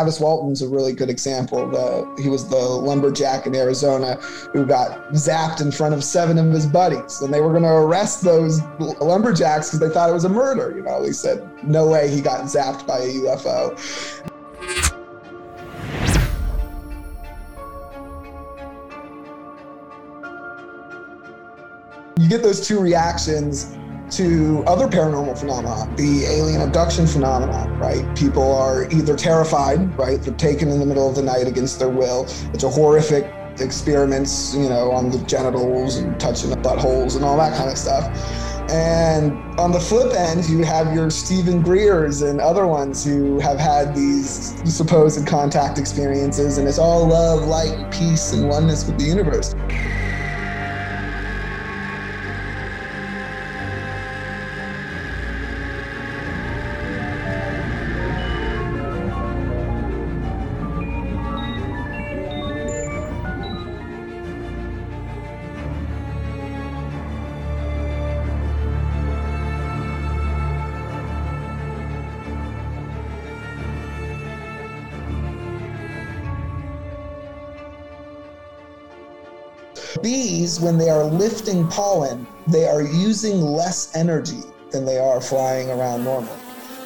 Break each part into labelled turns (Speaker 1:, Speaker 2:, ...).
Speaker 1: Travis Walton's a really good example. The, uh, he was the lumberjack in Arizona who got zapped in front of seven of his buddies, and they were going to arrest those lumberjacks because they thought it was a murder. You know, he said, "No way, he got zapped by a UFO." You get those two reactions to other paranormal phenomena, the alien abduction phenomenon, right? People are either terrified, right? They're taken in the middle of the night against their will. It's a horrific experiments, you know, on the genitals and touching the buttholes and all that kind of stuff. And on the flip end, you have your Steven Greers and other ones who have had these supposed contact experiences, and it's all love, light, peace, and oneness with the universe. Bees, when they are lifting pollen, they are using less energy than they are flying around normally,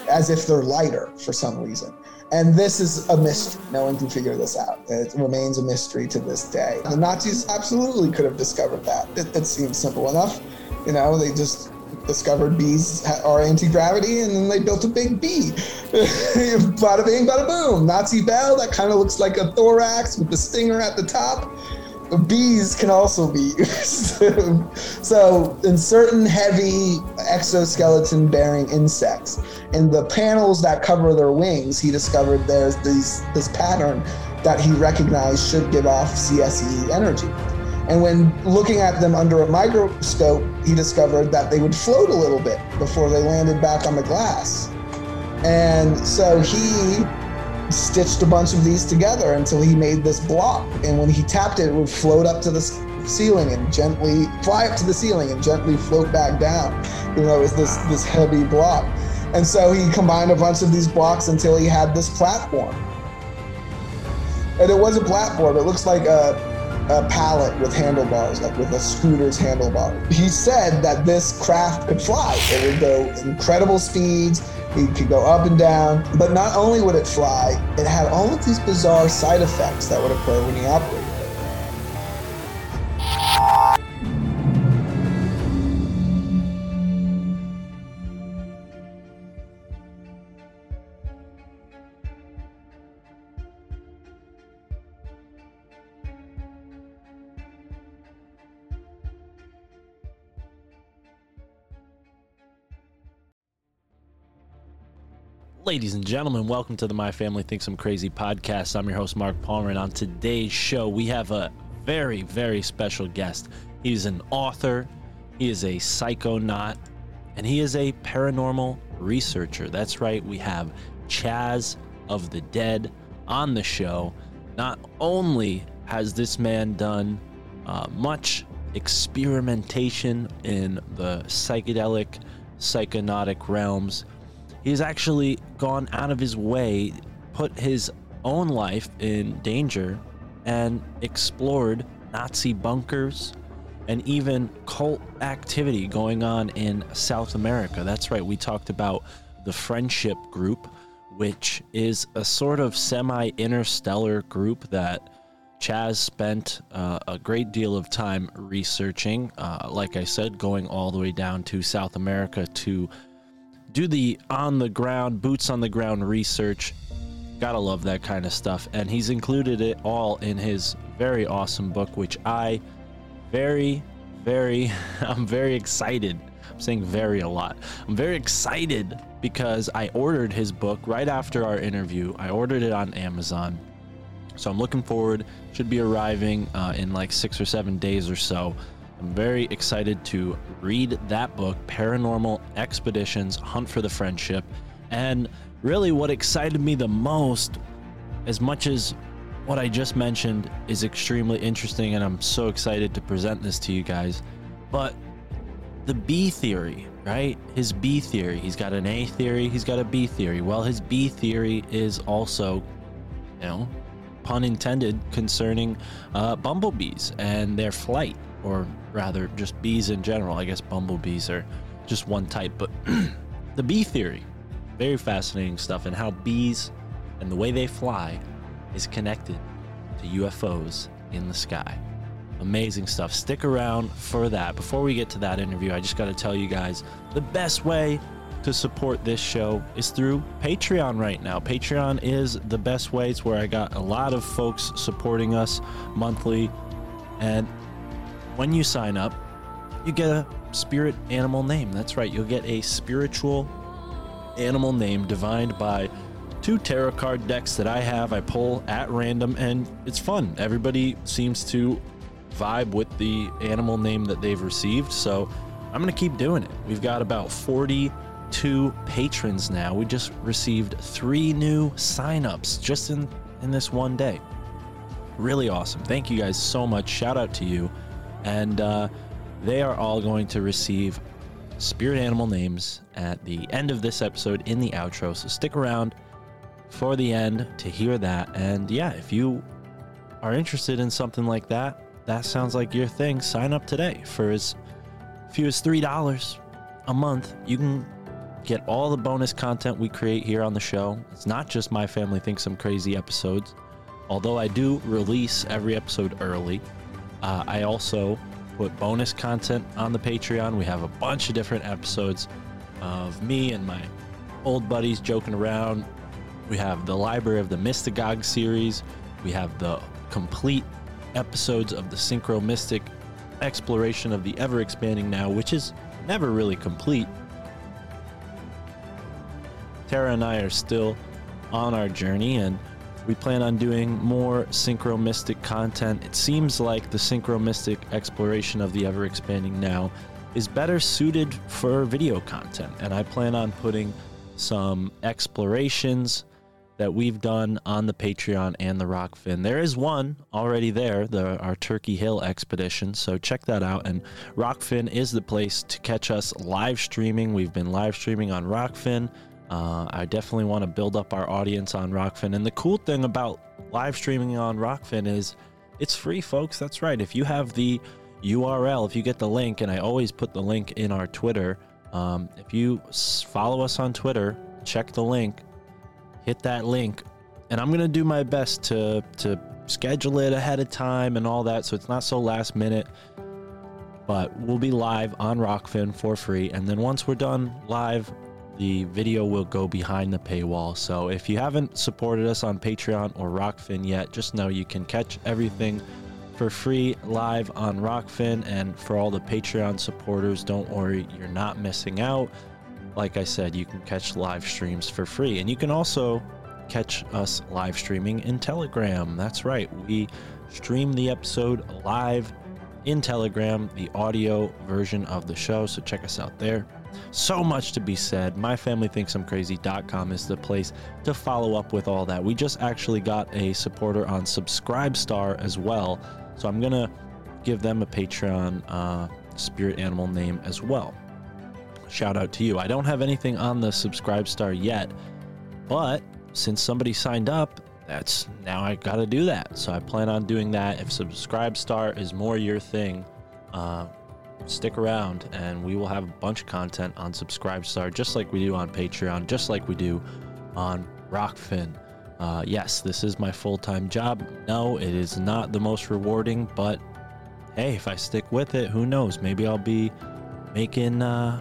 Speaker 1: as if they're lighter for some reason. And this is a mystery. No one can figure this out. It remains a mystery to this day. The Nazis absolutely could have discovered that. It, it seems simple enough. You know, they just discovered bees are anti-gravity and then they built a big bee. bada bing, bada boom. Nazi bell, that kind of looks like a thorax with the stinger at the top bees can also be used. so, in certain heavy exoskeleton bearing insects, in the panels that cover their wings, he discovered there's these, this pattern that he recognized should give off CSE energy. And when looking at them under a microscope, he discovered that they would float a little bit before they landed back on the glass. And so he stitched a bunch of these together until he made this block. And when he tapped it, it would float up to the ceiling and gently fly up to the ceiling and gently float back down. You know, it was this this heavy block. And so he combined a bunch of these blocks until he had this platform. And it was a platform. It looks like a, a pallet with handlebars, like with a scooter's handlebar. He said that this craft could fly. It would go incredible speeds. It could go up and down. But not only would it fly, it had all of these bizarre side effects that would occur when he operated
Speaker 2: Ladies and gentlemen, welcome to the My Family Thinks I'm Crazy podcast. I'm your host, Mark Palmer, and on today's show, we have a very, very special guest. He's an author, he is a psychonaut, and he is a paranormal researcher. That's right, we have Chaz of the Dead on the show. Not only has this man done uh, much experimentation in the psychedelic, psychonautic realms, He's actually gone out of his way, put his own life in danger, and explored Nazi bunkers and even cult activity going on in South America. That's right, we talked about the Friendship Group, which is a sort of semi interstellar group that Chaz spent uh, a great deal of time researching. Uh, like I said, going all the way down to South America to do the on the ground, boots on the ground research. Gotta love that kind of stuff. And he's included it all in his very awesome book, which I very, very, I'm very excited. I'm saying very a lot. I'm very excited because I ordered his book right after our interview. I ordered it on Amazon. So I'm looking forward. Should be arriving uh, in like six or seven days or so. I'm very excited to read that book, Paranormal Expeditions Hunt for the Friendship. And really, what excited me the most, as much as what I just mentioned is extremely interesting, and I'm so excited to present this to you guys, but the B theory, right? His B theory. He's got an A theory, he's got a B theory. Well, his B theory is also, you know, pun intended, concerning uh, bumblebees and their flight, or rather, just bees in general. I guess bumblebees are just one type, but the bee theory, very fascinating stuff, and how bees and the way they fly is connected to UFOs in the sky. Amazing stuff. Stick around for that. Before we get to that interview, I just got to tell you guys the best way to support this show is through Patreon right now. Patreon is the best way. It's where I got a lot of folks supporting us monthly. And when you sign up, you get a spirit animal name. That's right, you'll get a spiritual animal name divined by two tarot card decks that I have. I pull at random, and it's fun. Everybody seems to vibe with the animal name that they've received. So I'm going to keep doing it. We've got about 42 patrons now. We just received three new signups just in, in this one day. Really awesome. Thank you guys so much. Shout out to you. And uh, they are all going to receive spirit animal names at the end of this episode in the outro. So stick around for the end to hear that. And yeah, if you are interested in something like that, that sounds like your thing. Sign up today for as few as three dollars a month. You can get all the bonus content we create here on the show. It's not just my family thinks I'm crazy episodes, although I do release every episode early. Uh, I also put bonus content on the Patreon. We have a bunch of different episodes of me and my old buddies joking around. We have the Library of the Mystagogue series. We have the complete episodes of the Synchro Mystic exploration of the ever expanding now, which is never really complete. Tara and I are still on our journey and we plan on doing more Synchro Mystic content. It seems like the Synchro Mystic exploration of the ever expanding now is better suited for video content, and I plan on putting some explorations that we've done on the Patreon and the Rokfin. There is one already there, the our Turkey Hill expedition. So check that out. And Rokfin is the place to catch us live streaming. We've been live streaming on Rokfin. Uh, I definitely want to build up our audience on Rokfin. And the cool thing about live streaming on Rokfin is it's free, folks. That's right. If you have the URL, if you get the link, and I always put the link in our Twitter. Um, if you follow us on Twitter, check the link, hit that link, and I'm gonna do my best to to schedule it ahead of time and all that, so it's not so last minute. But we'll be live on Rokfin for free, and then once we're done live, the video will go behind the paywall. So if you haven't supported us on Patreon or Rokfin yet, just know you can catch everything for free live on Rokfin. And for all the Patreon supporters, don't worry, you're not missing out. Like I said, you can catch live streams for free. And you can also catch us live streaming in Telegram. That's right, we stream the episode live in Telegram, the audio version of the show. So check us out there. So much to be said. MyFamilyThinksI'mCrazy.com is the place to follow up with all that. We just actually got a supporter on Subscribestar as well. So I'm going to give them a Patreon uh, spirit animal name as well. shout out to you. I don't have anything on the subscribe star yet, but since somebody signed up, that's now I got to do that. So I plan on doing that. If subscribe star is more your thing, uh, stick around and we will have a bunch of content on subscribe star just like we do on patreon just like we do on rokfin. Uh, yes this is my full-time job. No it is not the most rewarding but hey if i stick with it who knows? Maybe i'll be making uh,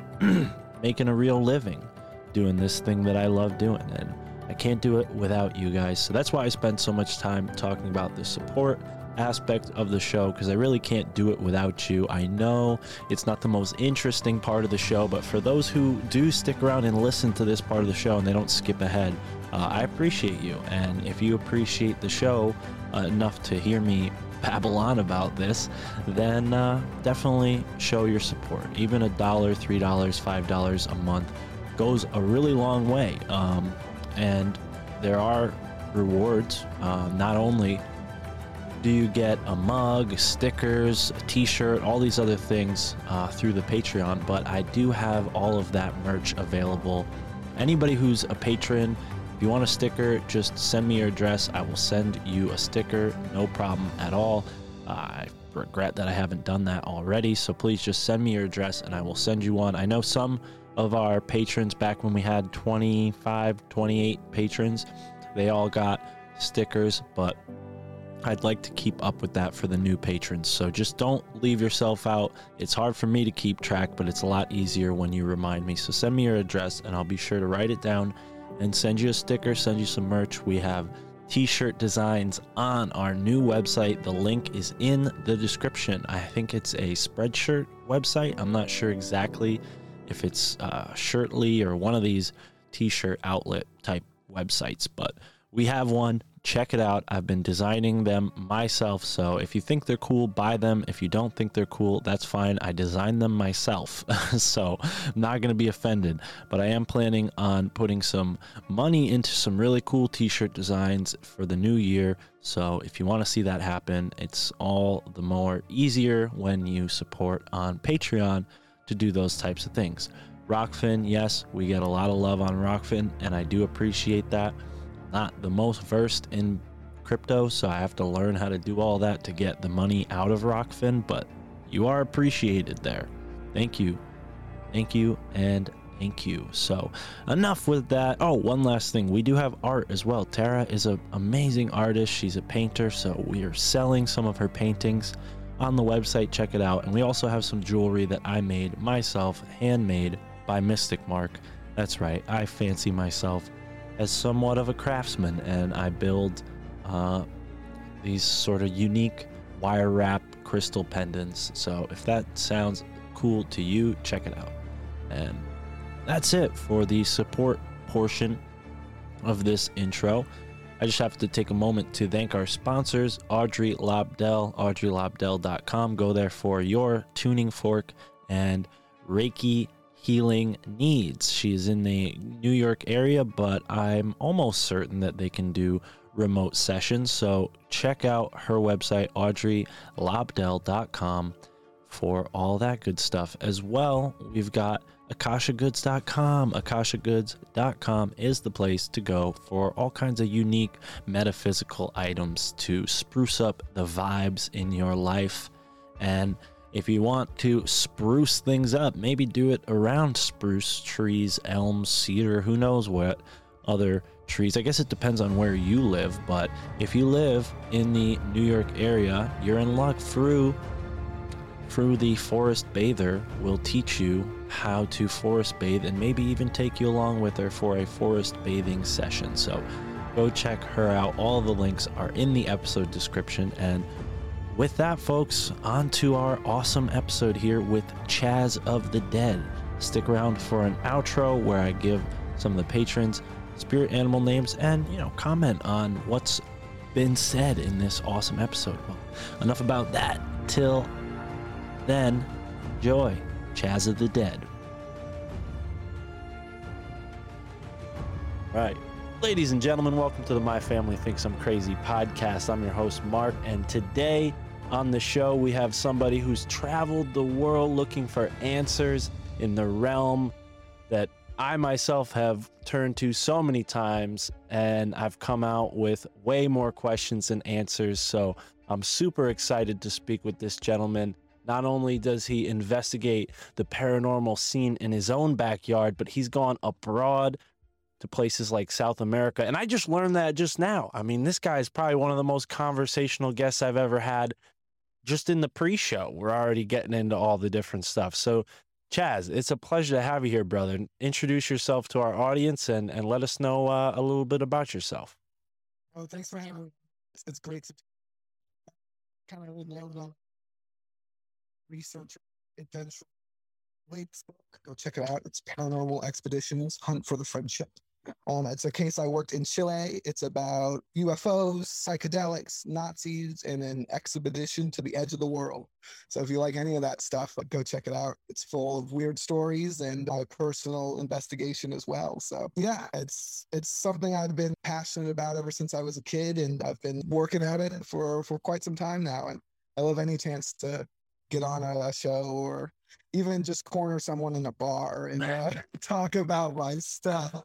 Speaker 2: making a real living doing this thing that i love doing and i can't do it without you guys. So that's why i spend so much time talking about the support aspect of the show because I really can't do it without you. I know it's not the most interesting part of the show, but for those who do stick around and listen to this part of the show and they don't skip ahead, uh, I appreciate you. And if you appreciate the show uh, enough to hear me babble on about this, then uh, definitely show your support. Even a dollar, three dollars, five dollars a month goes a really long way. Um, and there are rewards, uh, not only do you get a mug, stickers, a t-shirt, all these other things uh, through the Patreon, but I do have all of that merch available. Anybody who's a patron, if you want a sticker, just send me your address. I will send you a sticker, no problem at all. I regret that I haven't done that already, so please just send me your address and I will send you one. I know some of our patrons back when we had 25, 28 patrons, they all got stickers, but I'd like to keep up with that for the new patrons. So just don't leave yourself out. It's hard for me to keep track, but it's a lot easier when you remind me. So send me your address and I'll be sure to write it down and send you a sticker, send you some merch. We have t shirt designs on our new website. The link is in the description. I think it's a Spreadshirt website. I'm not sure exactly if it's uh, Shirtly or one of these t shirt outlet type websites, but we have one check it out. I've been designing them myself. So if you think they're cool, buy them. If you don't think they're cool, that's fine. I designed them myself. so I'm not going to be offended. But I am planning on putting some money into some really cool t shirt designs for the new year. So if you want to see that happen, it's all the more easier when you support on Patreon to do those types of things. Rokfin, yes, we get a lot of love on Rokfin, and I do appreciate that not the most versed in crypto, so I have to learn how to do all that to get the money out of Rokfin, but you are appreciated there. Thank you. Thank you and thank you. So, enough with that. Oh, one last thing. We do have art as well. Tara is an amazing artist. She's a painter, so we are selling some of her paintings on the website. Check it out. And we also have some jewelry that I made myself, handmade by Mystic Mark. That's right. I fancy myself as somewhat of a craftsman, and I build uh, these sort of unique wire wrap crystal pendants. So if that sounds cool to you, check it out. And that's it for the support portion of this intro. I just have to take a moment to thank our sponsors, Audrey Lobdell, audreylobdell.com. Go there for your tuning fork and Reiki healing needs. She's in the New York area, but I'm almost certain that they can do remote sessions. So check out her website, audreylobdell.com, for all that good stuff. As well, we've got akashagoods.com. Akashagoods.com is the place to go for all kinds of unique metaphysical items to spruce up the vibes in your life and if you want to spruce things up, maybe do it around spruce trees, elms, cedar, who knows what other trees. I guess it depends on where you live, but if you live in the New York area, you're in luck through through the forest bather will teach you how to forest bathe and maybe even take you along with her for a forest bathing session. So go check her out. All the links are in the episode description and with that, folks, on to our awesome episode here with Chaz of the Dead. Stick around for an outro where I give some of the patrons spirit animal names and, you know, comment on what's been said in this awesome episode. Well, enough about that. Till then, enjoy Chaz of the Dead. Right. Ladies and gentlemen, welcome to the My Family Thinks I'm Crazy podcast. I'm your host, Mark, and today on the show we have somebody who's traveled the world looking for answers in the realm that I myself have turned to so many times, and I've come out with way more questions than answers. So I'm super excited to speak with this gentleman. Not only does he investigate the paranormal scene in his own backyard, but he's gone abroad to places like South America. And I just learned that just now. I mean, this guy is probably one of the most conversational guests I've ever had just in the pre show. We're already getting into all the different stuff. So, Chaz, it's a pleasure to have you here, brother. Introduce yourself to our audience and, and let us know uh, a little bit about yourself.
Speaker 1: Oh, thanks for having me. It's, it's great to kind of on research adventure. Latest book, go check it out. It's Paranormal Expeditions: Hunt for the Friendship. Um, it's a case I worked in Chile. It's about UFOs, psychedelics, Nazis, and an expedition to the edge of the world. So if you like any of that stuff, go check it out. It's full of weird stories and my personal investigation as well. So yeah, it's it's something I've been passionate about ever since I was a kid, and I've been working at it for for quite some time now. And I love any chance to get on a, a show or even just corner someone in a bar and uh, talk about my stuff.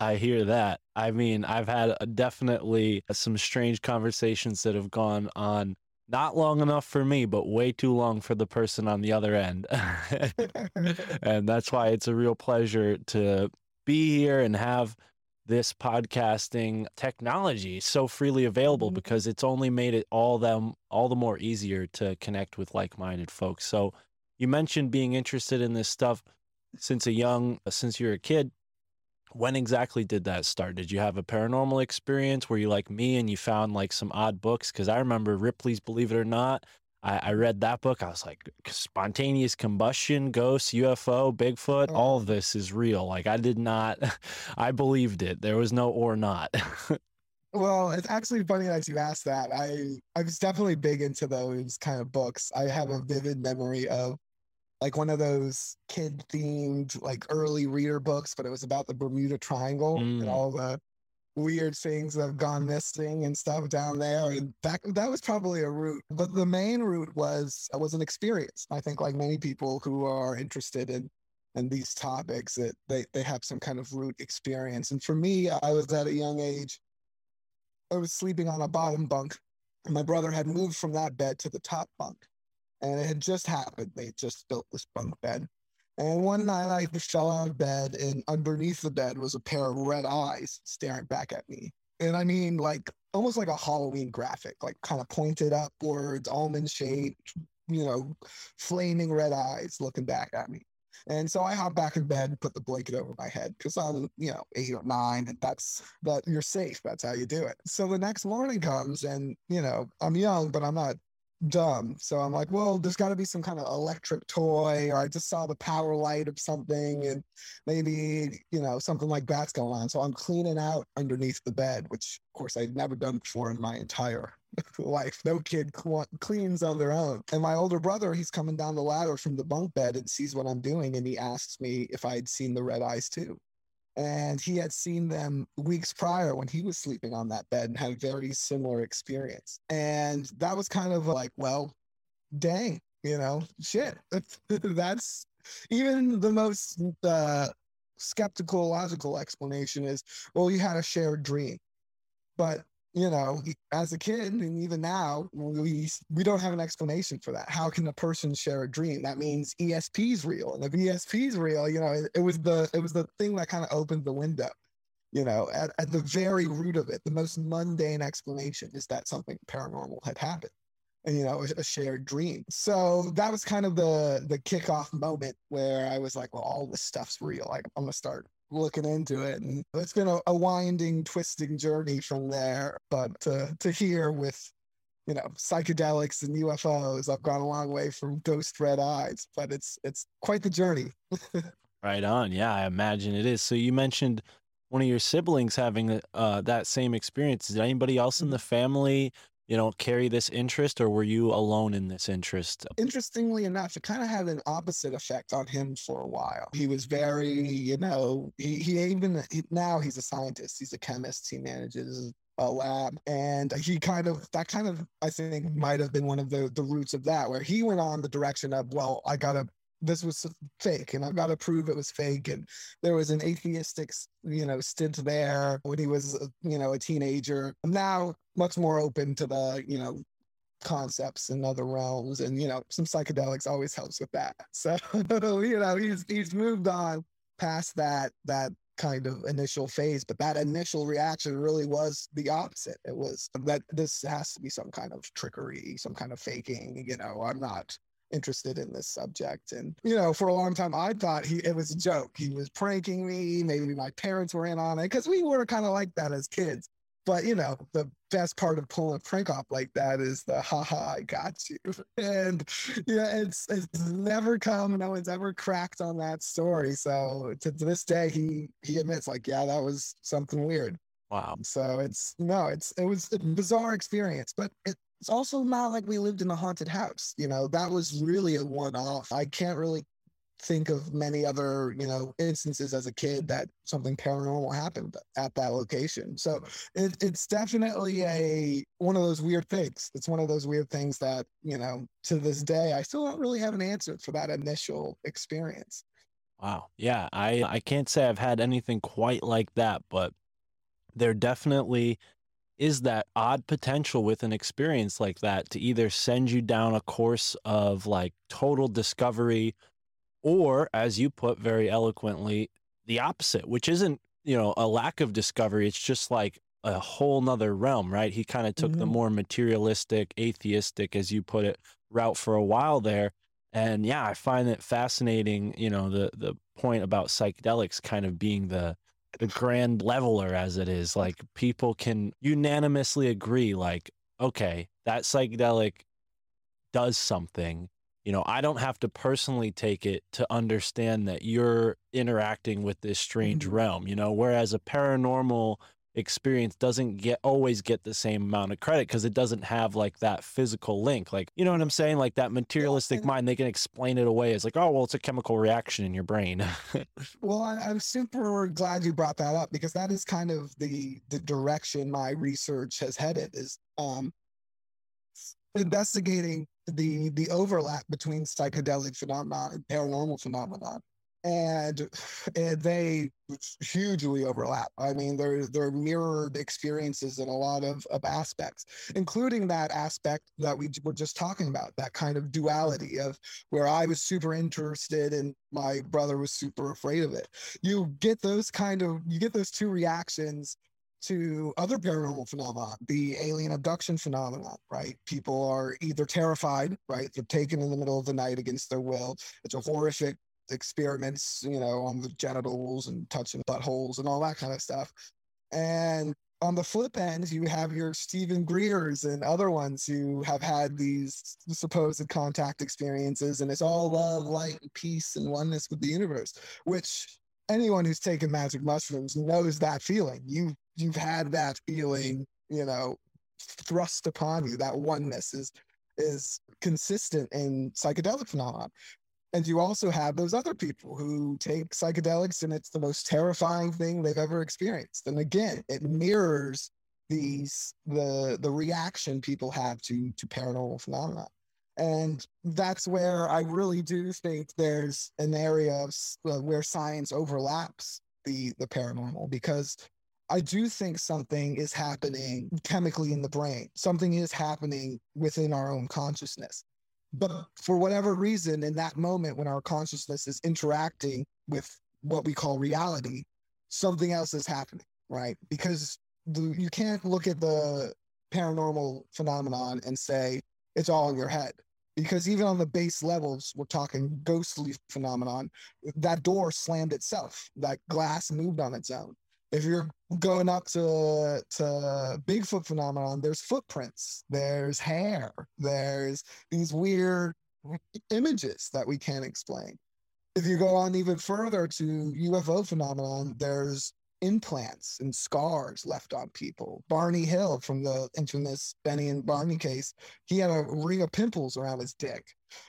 Speaker 2: I hear that. I mean, I've had uh, definitely uh, some strange conversations that have gone on not long enough for me, but way too long for the person on the other end. and that's why it's a real pleasure to be here and have this podcasting technology so freely available mm-hmm. because it's only made it all them all the more easier to connect with like-minded folks. So you mentioned being interested in this stuff since a young uh, since you're a kid when exactly did that start? Did you have a paranormal experience? Were you like me and you found like some odd books? Because i remember ripley's believe it or not. I, I read that book. I was like spontaneous combustion ghosts ufo bigfoot oh. all of this is real. Like i did not i believed it. There was no or not.
Speaker 1: Well, it's actually funny that you asked that. I I was definitely big into those kind of books. I have a mm-hmm. vivid memory of like one of those kid themed like early reader books, but it was about the Bermuda Triangle
Speaker 2: Mm.
Speaker 1: and all the weird things that have gone missing and stuff down there. And that that was probably a route. But the main route was was an experience. I think like many people who are interested in in these topics that they, they have some kind of root experience. And for me, I was at a young age, I was sleeping on a bottom bunk. And my brother had moved from that bed to the top bunk. And it had just happened. They just built this bunk bed. And one night I fell out of bed, and underneath the bed was a pair of red eyes staring back at me. And I mean, like almost like a Halloween graphic, like kind of pointed upwards, almond shaped, you know, flaming red eyes looking back at me. And so I hop back in bed and put the blanket over my head because I'm, you know, eight or nine, and that's that you're safe. That's how you do it. So the next morning comes, and you know, I'm young, but I'm not dumb. So I'm like, well, there's got to be some kind of electric toy, or I just saw the power light of something, and maybe, you know, something like that's going on. So I'm cleaning out underneath the bed, which of course I'd never done before in my entire life. No kid cl- cleans on their own. And my older brother, he's coming down the ladder from the bunk bed and sees what I'm doing, and he asks me if I had seen the red eyes too. And he had seen them weeks prior when he was sleeping on that bed and had a very similar experience. And that was kind of like, well, dang, you know, shit. That's even the most uh, skeptical, logical explanation is, well, you had a shared dream. But you know, as a kid and even now, we we don't have an explanation for that. How can a person share a dream? That means ESP is real, and if ESP is real, you know, it, it was the it was the thing that kind of opened the window. You know, at, at the very root of it, the most mundane explanation is that something paranormal had happened, and you know, a, a shared dream. So that was kind of the the kickoff moment where I was like, well, all this stuff's real. Like, I'm gonna start looking into it and it's been a, a winding twisting journey from there. But to to here with you know psychedelics and ufos i've gone a long way from ghost red eyes but it's it's quite the journey.
Speaker 2: Right on. Yeah i imagine it is. So you mentioned one of your siblings having uh, that same experience. Did anybody else in the family you know carry this interest or were you alone in this interest?
Speaker 1: Interestingly enough it kind of had an opposite effect on him for a while. He was very you know he, he even he, now he's a scientist he's a chemist he manages a lab and he kind of that kind of i think might have been one of the the roots of that where he went on the direction of well i gotta this was fake and I've got to prove it was fake. And there was an atheistic, you know, stint there when he was, uh, you know, a teenager. I'm Now much more open to the, you know, concepts in other realms and you know some psychedelics always helps with that so you know he's he's moved on past that that kind of initial phase but that initial reaction really was the opposite it was that this has to be some kind of trickery some kind of faking you know i'm not interested in this subject and you know for a long time i thought he it was a joke he was pranking me maybe my parents were in on it because we were kind of like that as kids but you know, the best part of pulling a prank off like that is the haha, I got you. And yeah, it's it's never come, no one's ever cracked on that story. So to, to this day he he admits like, yeah, that was something weird.
Speaker 2: Wow.
Speaker 1: So it's no, it's it was a bizarre experience, but it, it's also not like we lived in a haunted house. You know, that was really a one off. I can't really think of many other you know instances as a kid that something paranormal happened at that location so it, it's definitely a one of those weird things it's one of those weird things that you know to this day i still don't really have an answer for that initial experience
Speaker 2: Wow. Yeah, I I can't say I've had anything quite like that, but there definitely is that odd potential with an experience like that to either send you down a course of like total discovery or as you put very eloquently the opposite which isn't you know a lack of discovery it's just like a whole nother realm right he kind of took the
Speaker 1: Mhm.
Speaker 2: more materialistic atheistic as you put it route for a while there and yeah i find it fascinating you know the the point about psychedelics kind of being the the grand leveler as it is like people can unanimously agree like okay that psychedelic does something you know i don't have to personally take it to understand that you're interacting with this strange
Speaker 1: Mhm.
Speaker 2: realm you know whereas a paranormal experience doesn't get always get the same amount of credit because it doesn't have like that physical link like you know what i'm saying? Like that materialistic
Speaker 1: and-
Speaker 2: mind they can explain it away as like oh well it's a chemical reaction in your brain.
Speaker 1: Well, I, I'm super glad you brought that up because that is kind of the the direction my research has headed is um, investigating the the overlap between psychedelic phenomenon and paranormal phenomenon, and, and they hugely overlap. I mean, they're they're mirrored experiences in a lot of, of aspects, including that aspect that we were just talking about, that kind of duality of where I was super interested and my brother was super afraid of it. You get those kind of you get those two reactions to other paranormal phenomena, the alien abduction phenomenon, right? People are either terrified, right? They're taken in the middle of the night against their will. It's a horrific experiments, you know, on the genitals and touching buttholes and all that kind of stuff. And on the flip end, you have your Steven Greers and other ones who have had these supposed contact experiences, and it's all love, light, and peace, and oneness with the universe. Which anyone who's taken magic mushrooms knows that feeling. You you've had that feeling, you know, thrust upon you. That oneness is is consistent in psychedelic phenomenon. And you also have those other people who take psychedelics and it's the most terrifying thing they've ever experienced. And again, it mirrors these the the reaction people have to to paranormal phenomena. And that's where I really do think there's an area of uh, where science overlaps the the paranormal because I do think something is happening chemically in the brain. Something is happening within our own consciousness. But for whatever reason, in that moment when our consciousness is interacting with what we call reality, something else is happening, right? Because the, you can't look at the paranormal phenomenon and say it's all in your head. Because even on the base levels, we're talking ghostly phenomenon, that door slammed itself, that glass moved on its own. If you're going up to to Bigfoot phenomenon, there's footprints, there's hair, there's these weird images that we can't explain. If you go on even further to UFO phenomenon, there's implants and scars left on people. Barney Hill from the infamous Betty and Barney case, he had a ring of pimples around his dick.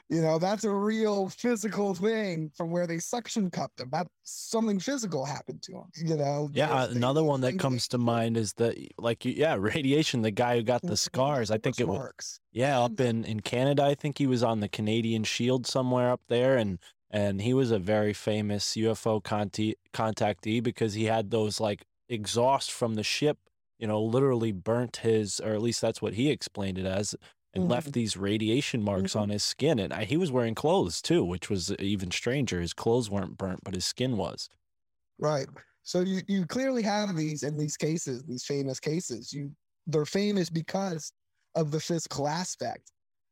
Speaker 1: You know, that's a real physical thing from where they suction cupped him. That something physical happened to him. You know.
Speaker 2: Yeah, uh, another one that comes to mind is the like yeah, radiation. The guy who got the
Speaker 1: Mhm.
Speaker 2: scars. I think it was
Speaker 1: marks.
Speaker 2: yeah up in in Canada. I think he was on the Canadian Shield somewhere up there, and and he was a very famous UFO conti- contactee because he had those like exhaust from the ship, you know, literally burnt his, or at least that's what he explained it as, and left these radiation marks
Speaker 1: Mhm.
Speaker 2: on his skin. And I, he was wearing clothes too, which was even stranger. His clothes weren't burnt, but his skin was.
Speaker 1: Right. So you, you clearly have these in these cases, these famous cases. You they're famous because of the physical aspect.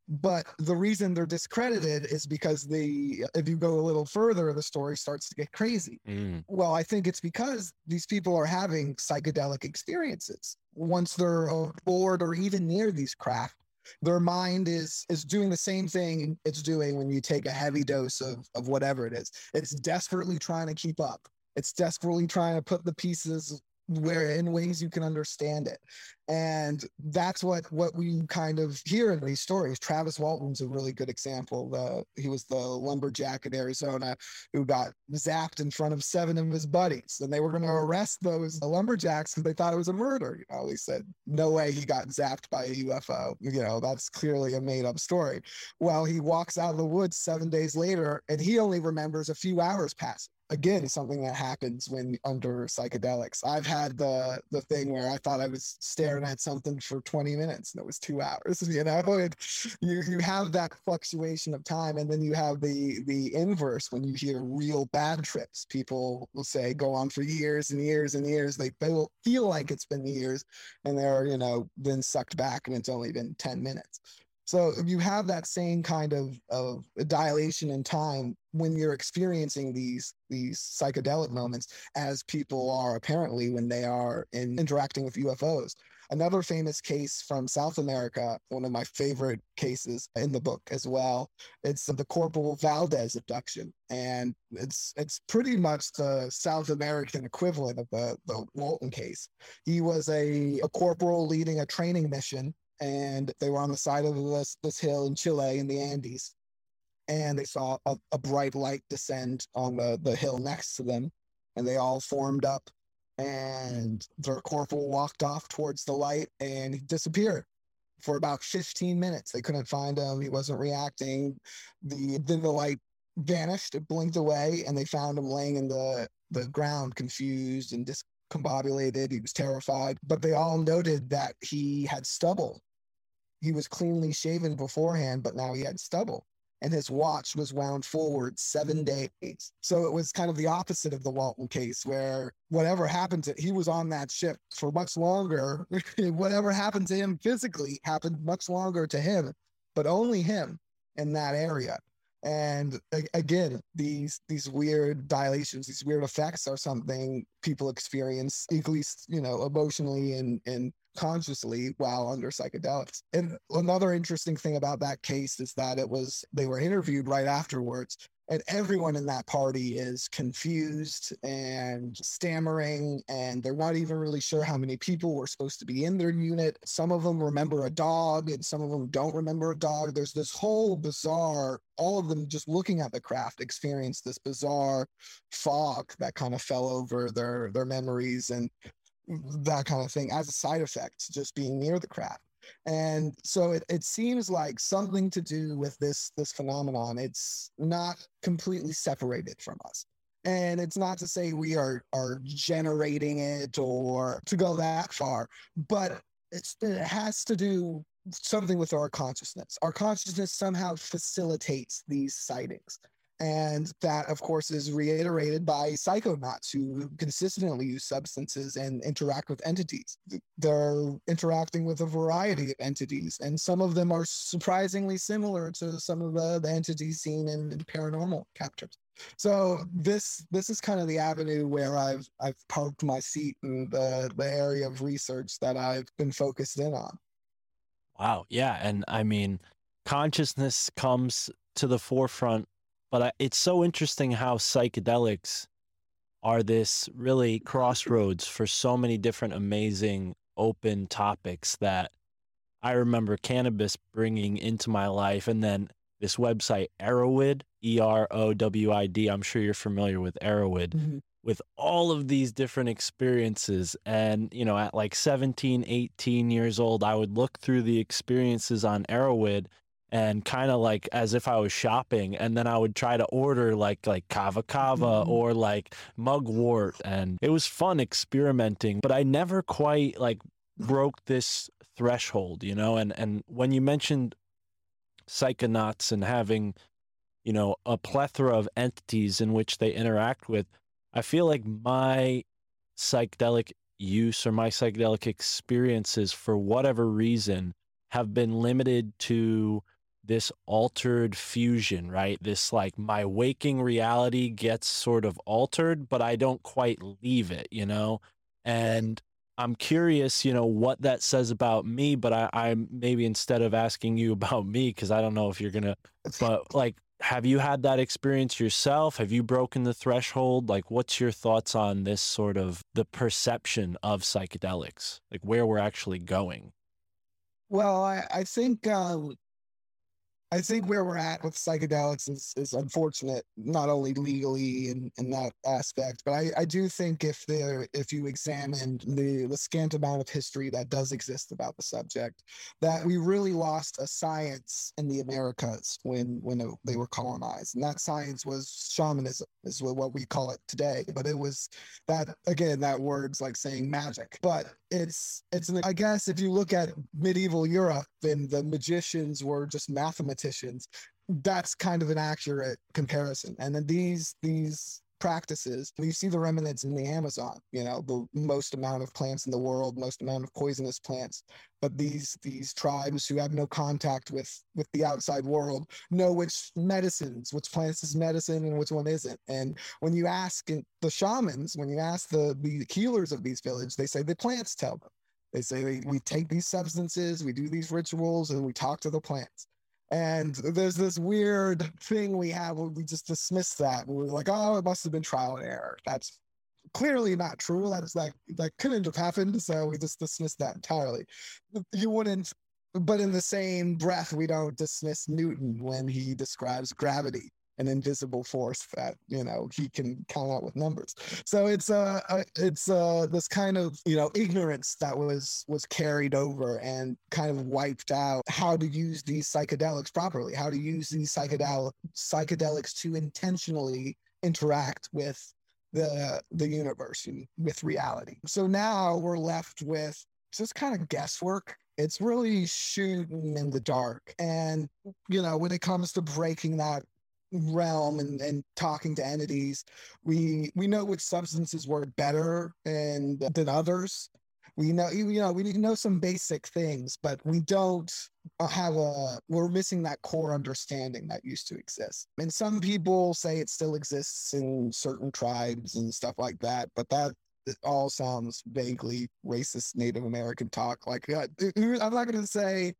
Speaker 1: But the reason they're discredited is because the if you go a little further, the story starts to get crazy.
Speaker 2: Mm,
Speaker 1: Well, I think it's because these people are having psychedelic experiences. Once they're aboard or even near these craft, their mind is is doing the same thing it's doing when you take a heavy dose of of whatever it is. It's desperately trying to keep up. It's desperately trying to put the pieces where in ways you can understand it. And that's what what we kind of hear in these stories. Travis Walton's a really good example. The he was the lumberjack in Arizona who got zapped in front of seven of his buddies. And they were going to arrest those lumberjacks because they thought it was a murder. You know, he said, no way he got zapped by a UFO. You know, that's clearly a made up story. Well, he walks out of the woods seven days later and he only remembers a few hours passing. Again, something that happens when under psychedelics. I've had the the thing where I thought I was staring at something for 20 minutes and it was two hours. You know, and you you have that fluctuation of time, and then you have the the inverse when you hear real bad trips. People will say go on for years and years and years. They feel feel like it's been years, and they're you know then sucked back, and it's only been 10 minutes. So you have that same kind of, of dilation in time when you're experiencing these these psychedelic moments as people are apparently when they are in interacting with UFOs. Another famous case from South America, one of my favorite cases in the book as well. It's the Corporal Valdez abduction, and it's it's pretty much the South American equivalent of the the Walton case. He was a, a corporal leading a training mission and they were on the side of this, this hill in Chile in the Andes. And they saw a, a bright light descend on the, the hill next to them. And they all formed up. And their corporal walked off towards the light and he disappeared for about 15 minutes. They couldn't find him. He wasn't reacting. The then the light vanished, it blinked away, and they found him laying in the, the ground, confused and discombobulated. He was terrified. But they all noted that he had stubble he was cleanly shaven beforehand, but now he had stubble. And his watch was wound forward seven days. So it was kind of the opposite of the Walton case, where whatever happened to he was on that ship for much longer. whatever happened to him physically happened much longer to him, but only him in that area. And again, these these weird dilations, these weird effects are something people experience, at least you know, emotionally and and consciously while under psychedelics. And another interesting thing about that case is that it was they were interviewed right afterwards and everyone in that party is confused and stammering and they're not even really sure how many people were supposed to be in their unit. Some of them remember a dog and some of them don't remember a dog. There's this whole bizarre all of them just looking at the craft experienced this bizarre fog that kind of fell over their their memories. And that kind of thing as a side effect just being near the craft and so it, it seems like something to do with this this phenomenon. It's not completely separated from us. And it's not to say we are are generating it or to go that far but it has to do something with our consciousness. Our consciousness somehow facilitates these sightings and that, of course, is reiterated by psychonauts who consistently use substances and interact with entities. They're interacting with a variety of entities, and some of them are surprisingly similar to some of the, the entities seen in, in paranormal captures. So this this is kind of the avenue where I've I've parked my seat in the, the area of research that I've been focused in on.
Speaker 2: Wow. Yeah. And I mean, consciousness comes to the forefront, but I, it's so interesting how psychedelics are this really crossroads for so many different amazing open topics that I remember cannabis bringing into my life. And then this website, Erowid, E R O W I D, I'm sure you're familiar with Erowid mm-hmm. with all of these different experiences and you know at like 17 18 years old i would look through the experiences on Erowid and kind of like as if I was shopping and then I would try to order like like kava kava
Speaker 1: Mhm.
Speaker 2: or like mugwort and it was fun experimenting but I never quite like broke this threshold you know and and when you mentioned psychonauts and having you know a plethora of entities in which they interact with I feel like my psychedelic use or my psychedelic experiences for whatever reason have been limited to this altered fusion, right? This like my waking reality gets sort of altered, but I don't quite leave it, you know? And I'm curious, you know, what that says about me, but I, I'm maybe instead of asking you about me, because I don't know if you're gonna, but like, have you had that experience yourself? Have you broken the threshold? Like, what's your thoughts on this sort of the perception of psychedelics, like where we're actually going?
Speaker 1: Well, I, I think um, I think where we're at with psychedelics is, is unfortunate, not only legally in, in that aspect, but I, I do think if there if you examine the, the scant amount of history that does exist about the subject, that we really lost a science in the Americas when when it- they were colonized, and that science was shamanism, is what we call it today. But it was that again, that word's like saying magic, but it's it's an, I guess if you look at medieval Europe and the magicians were just mathematicians, that's kind of an accurate comparison. And then these these practices, you see the remnants in the Amazon, you know, the most amount of plants in the world, most amount of poisonous plants. But these these tribes who have no contact with with the outside world know which medicines, which plants is medicine and which one isn't. And when you ask the shamans, when you ask the the healers of these villages, they say the plants tell them. They say we take these substances, we do these rituals, and we talk to the plants. And there's this weird thing we have where we just dismiss that. We're like, oh, it must have been trial and error. That's clearly not true. That is like that couldn't have happened. So we just dismiss that entirely. You wouldn't, but in the same breath, we don't dismiss Newton when he describes gravity an invisible force that you know he can count out with numbers. So it's uh it's uh this kind of you know ignorance that was was carried over and kind of wiped out. How to use these psychedelics properly. How to use these psychedelic psychedelics to intentionally interact with the the universe and with reality. So now we're left with just kind of guesswork. It's really shooting in the dark. And you know when it comes to breaking that realm and, and talking to entities we we know which substances work better and than others. We know you know we need to know some basic things but we don't uh, have a we're missing that core understanding that used to exist. And some people say it still exists in certain tribes and stuff like that but that all sounds vaguely racist native american talk. Like uh, i'm not going to say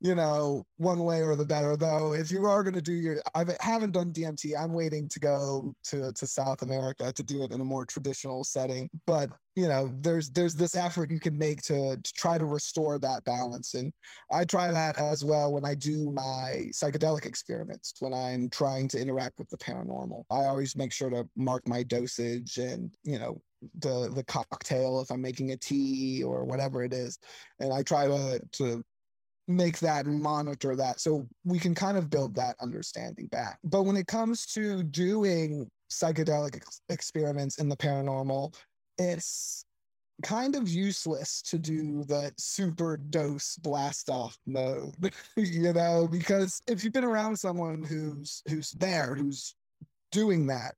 Speaker 1: you know, one way or the better. Though, if you are going to do your, I haven't done DMT. I'm waiting to go to to South America to do it in a more traditional setting. But you know, there's there's this effort you can make to, to try to restore that balance, and I try that as well when I do my psychedelic experiments. When I'm trying to interact with the paranormal, I always make sure to mark my dosage and you know the the cocktail if I'm making a tea or whatever it is, and I try to to make that and monitor that so we can kind of build that understanding back. But when it comes to doing psychedelic ex- experiments in the paranormal, it's kind of useless to do the super dose blast off mode, you know, because if you've been around someone who's who's there, who's doing that,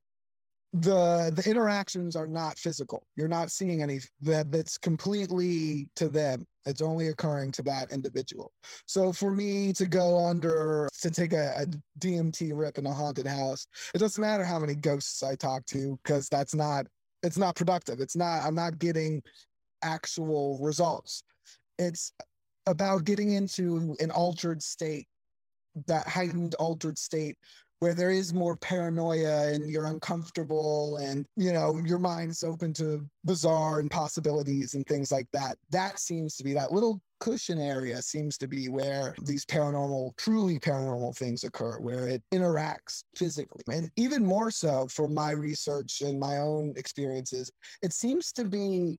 Speaker 1: the the interactions are not physical. You're not seeing any that that's completely to them. It's only occurring to that individual. So for me to go under to take a, a DMT rip in a haunted house, it doesn't matter how many ghosts I talk to because that's not it's not productive. It's not I'm not getting actual results. It's about getting into an altered state, that heightened altered state where there is more paranoia and you're uncomfortable and you know your mind's open to bizarre and possibilities and things like that. That seems to be that little cushion area seems to be where these paranormal truly paranormal things occur where it interacts physically. And even more so for my research and my own experiences it seems to be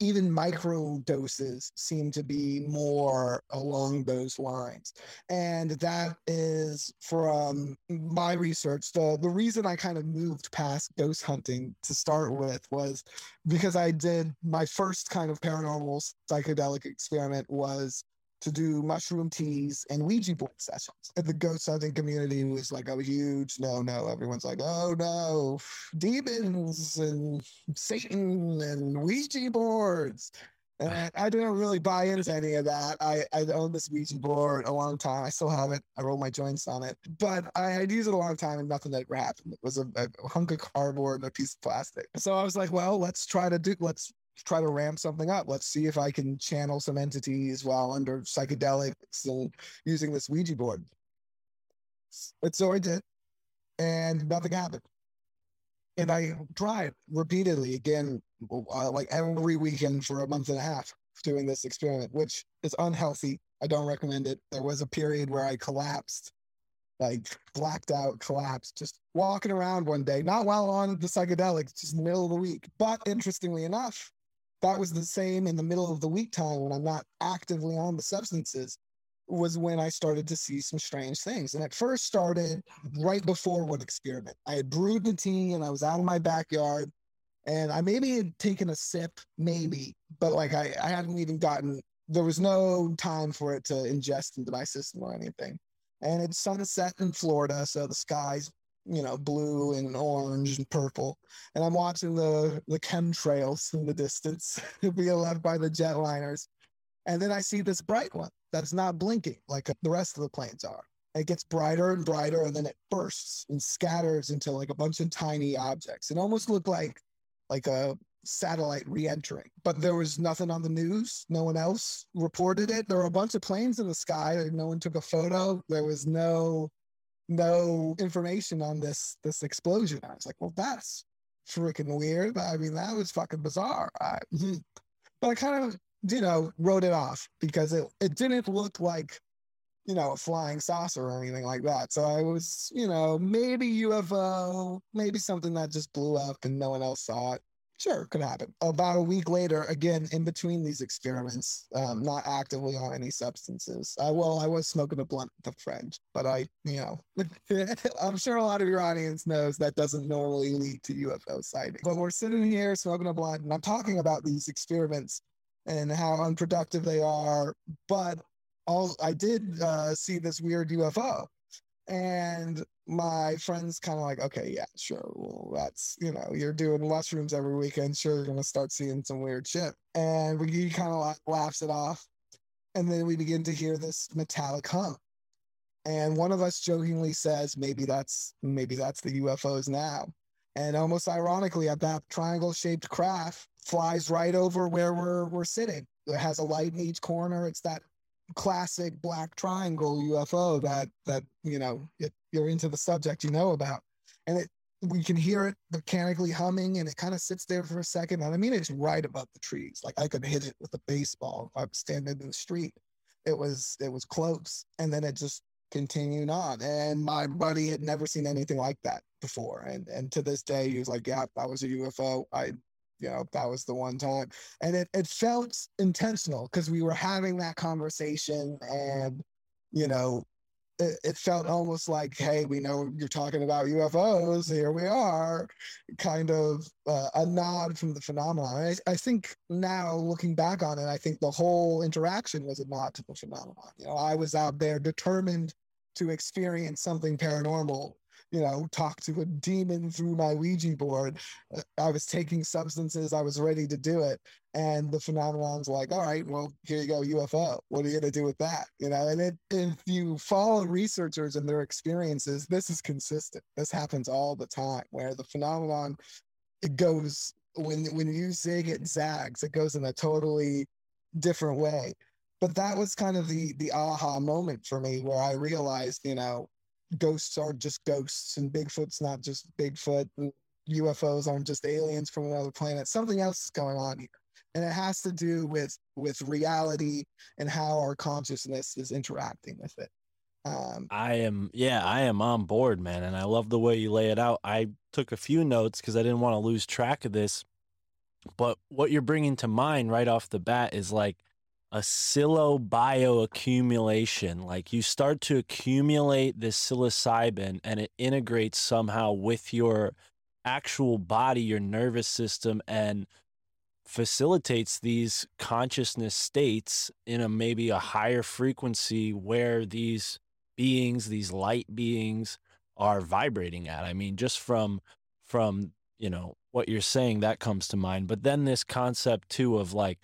Speaker 1: even micro doses seem to be more along those lines. And that is from my research. The, the reason I kind of moved past ghost hunting to start with was because I did my first kind of paranormal psychedelic experiment was to do mushroom teas and Ouija board sessions. And the ghost hunting community was like a huge no no. Everyone's like, oh no, demons and Satan and Ouija boards. And I, I didn't really buy into any of that. I, I owned this Ouija board a long time. I still have it. I roll my joints on it. But I had used it a long time and nothing ever happened. It was a, a hunk of cardboard and a piece of plastic. So I was like, well, let's try to do let's try to ramp something up. Let's see if I can channel some entities while under psychedelics and using this Ouija board. And so I did, and nothing happened. And I tried repeatedly again, uh, like every weekend for a month and a half doing this experiment, which is unhealthy. I don't recommend it. There was a period where I collapsed, like blacked out, collapsed, just walking around one day, not while on the psychedelics, just middle of the week. But interestingly enough, that was the same in the middle of the week time when I'm not actively on the substances was when I started to see some strange things. And it first started right before one experiment. I had brewed the tea and I was out in my backyard and I maybe had taken a sip, maybe, but like I, I hadn't even gotten, there was no time for it to ingest into my system or anything. And it's sunset in Florida, so the sky's you know, blue and orange and purple. And I'm watching the the chemtrails in the distance being left by the jetliners. And then I see this bright one that's not blinking like the rest of the planes are. It gets brighter and brighter, and then it bursts and scatters into like a bunch of tiny objects. It almost looked like like a satellite re-entering, but there was nothing on the news. No one else reported it. There were a bunch of planes in the sky. No one took a photo. There was no no information on this this explosion. I was like, well, that's freaking weird. But I mean, that was fucking bizarre. I, mhm. but I kind of, you know, wrote it off because it, it didn't look like, you know, a flying saucer or anything like that. So I was, you know, maybe UFO, maybe something that just blew up and no one else saw it. Sure, could happen. About a week later, again, in between these experiments, um, not actively on any substances. I, well, I was smoking a blunt with a friend, but I, you know, I'm sure a lot of your audience knows that doesn't normally lead to UFO sightings. But we're sitting here smoking a blunt, and I'm talking about these experiments and how unproductive they are. But all I did uh, see this weird UFO, and my friend's kind of like, okay, yeah, sure. Well, that's, you know, you're doing mushrooms every weekend. Sure, you're going to start seeing some weird shit. And we, kind of laughs it off. And then we begin to hear this metallic hum. And one of us jokingly says, maybe that's, maybe that's the UFOs now. And almost ironically, that triangle shaped craft flies right over where we're, we're sitting. It has a light in each corner. It's that classic black triangle UFO that that you know if you're into the subject you know about, and it we can hear it mechanically humming and it kind of sits there for a second. And I mean it's right above the trees. Like I could hit it with a baseball if I was standing in the street. It was it was close, and then it just continued on. And my buddy had never seen anything like that before, and and to this day he was like, "Yeah, that was a UFO. I you know that was the one time. And it, it felt intentional because we were having that conversation and you know it, it, felt almost like hey we know you're talking about ufos here we are kind of uh, a nod from the phenomenon. I, I think now looking back on it i think the whole interaction was a nod to the phenomenon. You know i was out there determined to experience something paranormal you know, talk to a demon through my Ouija board. Uh, I was taking substances, I was ready to do it. And the phenomenon's like, all right, well, here you go, UFO. What are you going to do with that? You know, and it, if you follow researchers and their experiences, this is consistent. This happens all the time where the phenomenon, it goes, when, when you zig, it zags. It goes in a totally different way but that was kind of the the aha moment for me where I realized, you know, ghosts aren't just ghosts and Bigfoot's not just Bigfoot and UFOs aren't just aliens from another planet. Something else is going on here. And it has to do with with reality and how our consciousness is interacting with it. Um,
Speaker 2: I am, yeah, I am on board, man, and I love the way you lay it out. I took a few notes because I didn't want to lose track of this. But what you're bringing to mind right off the bat is like a bioaccumulation. Like you start to accumulate this psilocybin and it integrates somehow with your actual body, your nervous system, and facilitates these consciousness states in a maybe a higher frequency where these beings, these light beings, are vibrating at. I mean, just from from you know what you're saying, that comes to mind. But then this concept too of like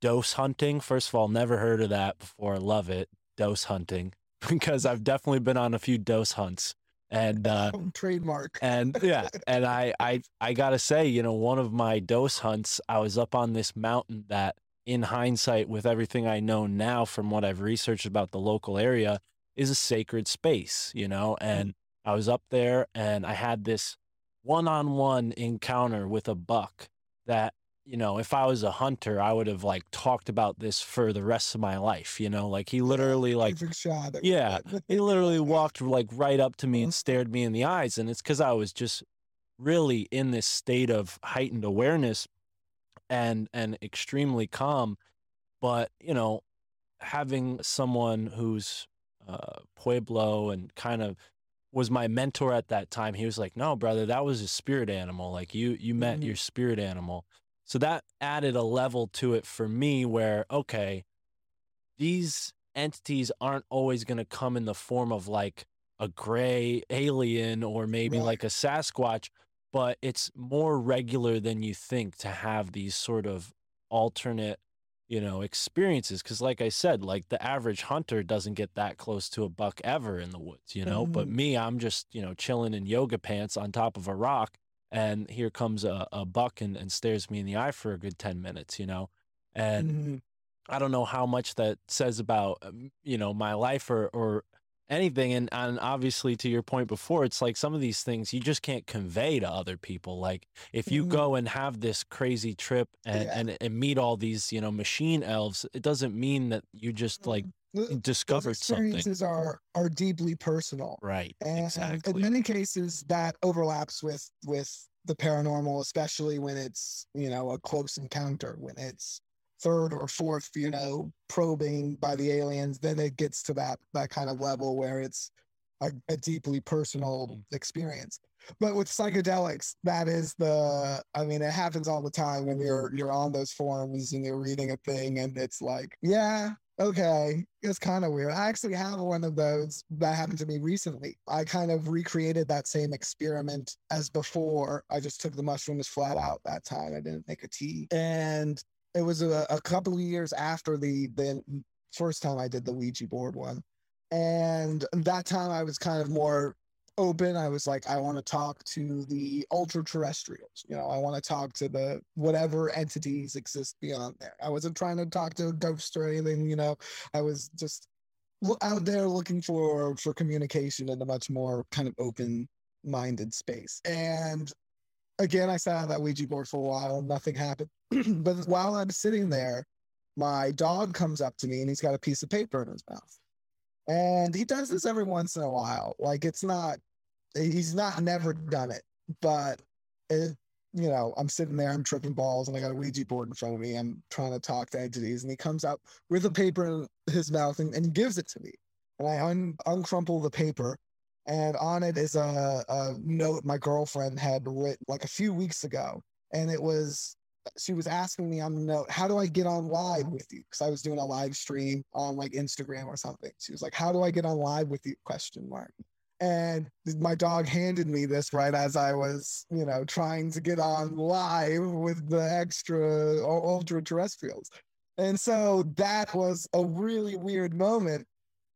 Speaker 2: dose hunting. First of all, never heard of that before. Love it, dose hunting, because I've definitely been on a few dose hunts. And uh,
Speaker 1: trademark.
Speaker 2: and yeah, and I I I gotta say, you know, one of my dose hunts, I was up on this mountain that, in hindsight, with everything I know now from what I've researched about the local area, is a sacred space, you know. And I was up there, and I had this one-on-one encounter with a buck that you know if i was a hunter i would have like talked about this for the rest of my life you know like he literally like
Speaker 1: shot.
Speaker 2: yeah he literally walked like right up to me and stared me in the eyes and it's because i was just really in this state of heightened awareness and and extremely calm but you know having someone who's uh pueblo and kind of was my mentor at that time he was like no brother that was a spirit animal like you you met
Speaker 1: Mhm.
Speaker 2: your spirit animal so that added a level to it for me where okay these entities aren't always going to come in the form of like a gray alien or maybe
Speaker 1: Right.
Speaker 2: like a Sasquatch, but it's more regular than you think to have these sort of alternate, you know, experiences. Cause like I said, like the average hunter doesn't get that close to a buck ever in the woods, you know, but
Speaker 1: Mhm.
Speaker 2: me, I'm just, you know, chilling in yoga pants on top of a rock. And here comes a, a buck and, and stares me in the eye for a good 10 minutes, you know? And
Speaker 1: Mhm.
Speaker 2: I don't know how much that says about um, you know my life or or anything and and obviously to your point before it's like some of these things you just can't convey to other people like if you
Speaker 1: Mhm.
Speaker 2: go and have this crazy trip and,
Speaker 1: Yeah.
Speaker 2: and and meet all these you know machine elves it doesn't mean that you just like
Speaker 1: Th- those
Speaker 2: discovered something
Speaker 1: experiences are are deeply personal.
Speaker 2: right
Speaker 1: And
Speaker 2: exactly
Speaker 1: in many cases, that overlaps with with the paranormal, especially when it's you know a close encounter, when it's third or fourth, you know, probing by the aliens. Then it gets to that that kind of level where it's a, a deeply personal
Speaker 2: Mm.
Speaker 1: experience. But with psychedelics, that is the I mean, it happens all the time when you're you're on those forums and you're reading a thing and it's like, yeah, okay, it's kind of weird. I actually have one of those that happened to me recently. I kind of recreated that same experiment as before. I just took the mushrooms flat out that time. I didn't make a tea. And it was a, a couple of years after the the first time I did the Ouija board one. And that time I was kind of more open. I was like, I want to talk to the ultra terrestrials. You know, I want to talk to the whatever entities exist beyond there. I wasn't trying to talk to a ghost or anything. You know, I was just out there looking for for communication in a much more kind of open minded space. And again, I sat on that Ouija board for a while. Nothing happened. but while I'm sitting there, my dog comes up to me and he's got a piece of paper in his mouth. And he does this every once in a while. Like it's not, he's not never done it, but it, you know, I'm sitting there, I'm tripping balls, and I got a Ouija board in front of me. I'm trying to talk to entities, and he comes out with a paper in his mouth and, and gives it to me. And I un- uncrumple the paper, and on it is a, a note my girlfriend had written like a few weeks ago. And it was, she was asking me on the note, how do I get on live with you? Because I was doing a live stream on like Instagram or something. She was like, how do I get on live with you? Question mark. And my dog handed me this right as I was, you know, trying to get on live with the extra ultra terrestrials. And so that was a really weird moment.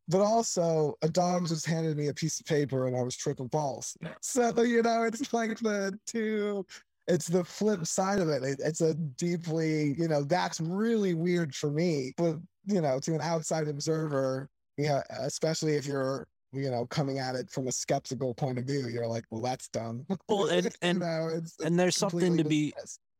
Speaker 1: But also, a dog just handed me a piece of paper and I was tripping balls. So, you know, it's like the two, it's the flip side of it. it. It's a deeply, you know, that's really weird for me. But, you know, to an outside observer, yeah, especially if you're you know, coming at it from a skeptical point of view, you're like, well, that's dumb.
Speaker 2: Well, and-
Speaker 1: You
Speaker 2: and-
Speaker 1: know, it's,
Speaker 2: and there's something to be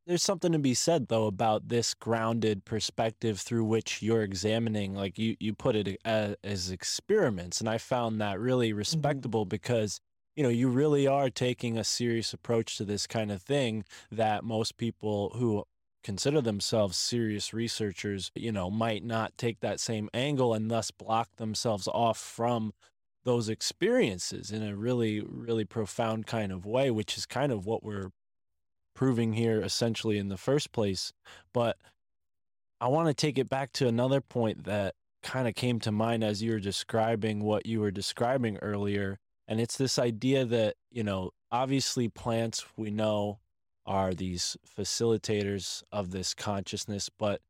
Speaker 2: there's something to be said though about this grounded perspective through which you're examining like you you put it as, as experiments and i found that really mm-hmm. respectable because you know, you really are taking a serious approach to this kind of thing that most people who consider themselves serious researchers, you know, might not take that same angle and thus block themselves off from those experiences in a really, really profound kind of way, which is kind of what we're proving here essentially in the first place. But I want to take it back to another point that kind of came to mind as you were describing what you were describing earlier. And it's this idea that, you know, obviously plants we know are these facilitators of this consciousness, but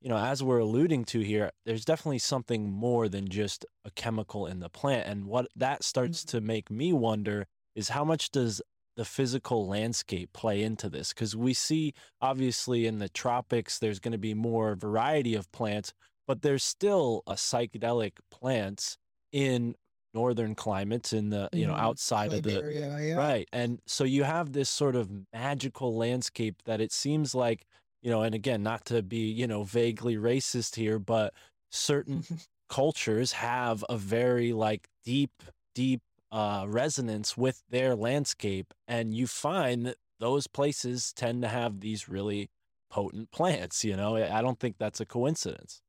Speaker 2: you know, as we're alluding to here, there's definitely something more than just a chemical in the plant. And what that starts to make me wonder is how much does the physical landscape play into this? Because we see, obviously, in the tropics, there's going to be more variety of plants, but there's still a psychedelic plants in northern climates in the you know
Speaker 1: Mhm.
Speaker 2: outside of the
Speaker 1: yeah.
Speaker 2: Right. And so you have this sort of magical landscape that it seems like, you know, and again, not to be, you know, vaguely racist here, but certain cultures have a very like deep, deep uh, resonance with their landscape. And you find that those places tend to have these really potent plants, you know? I don't think that's a coincidence.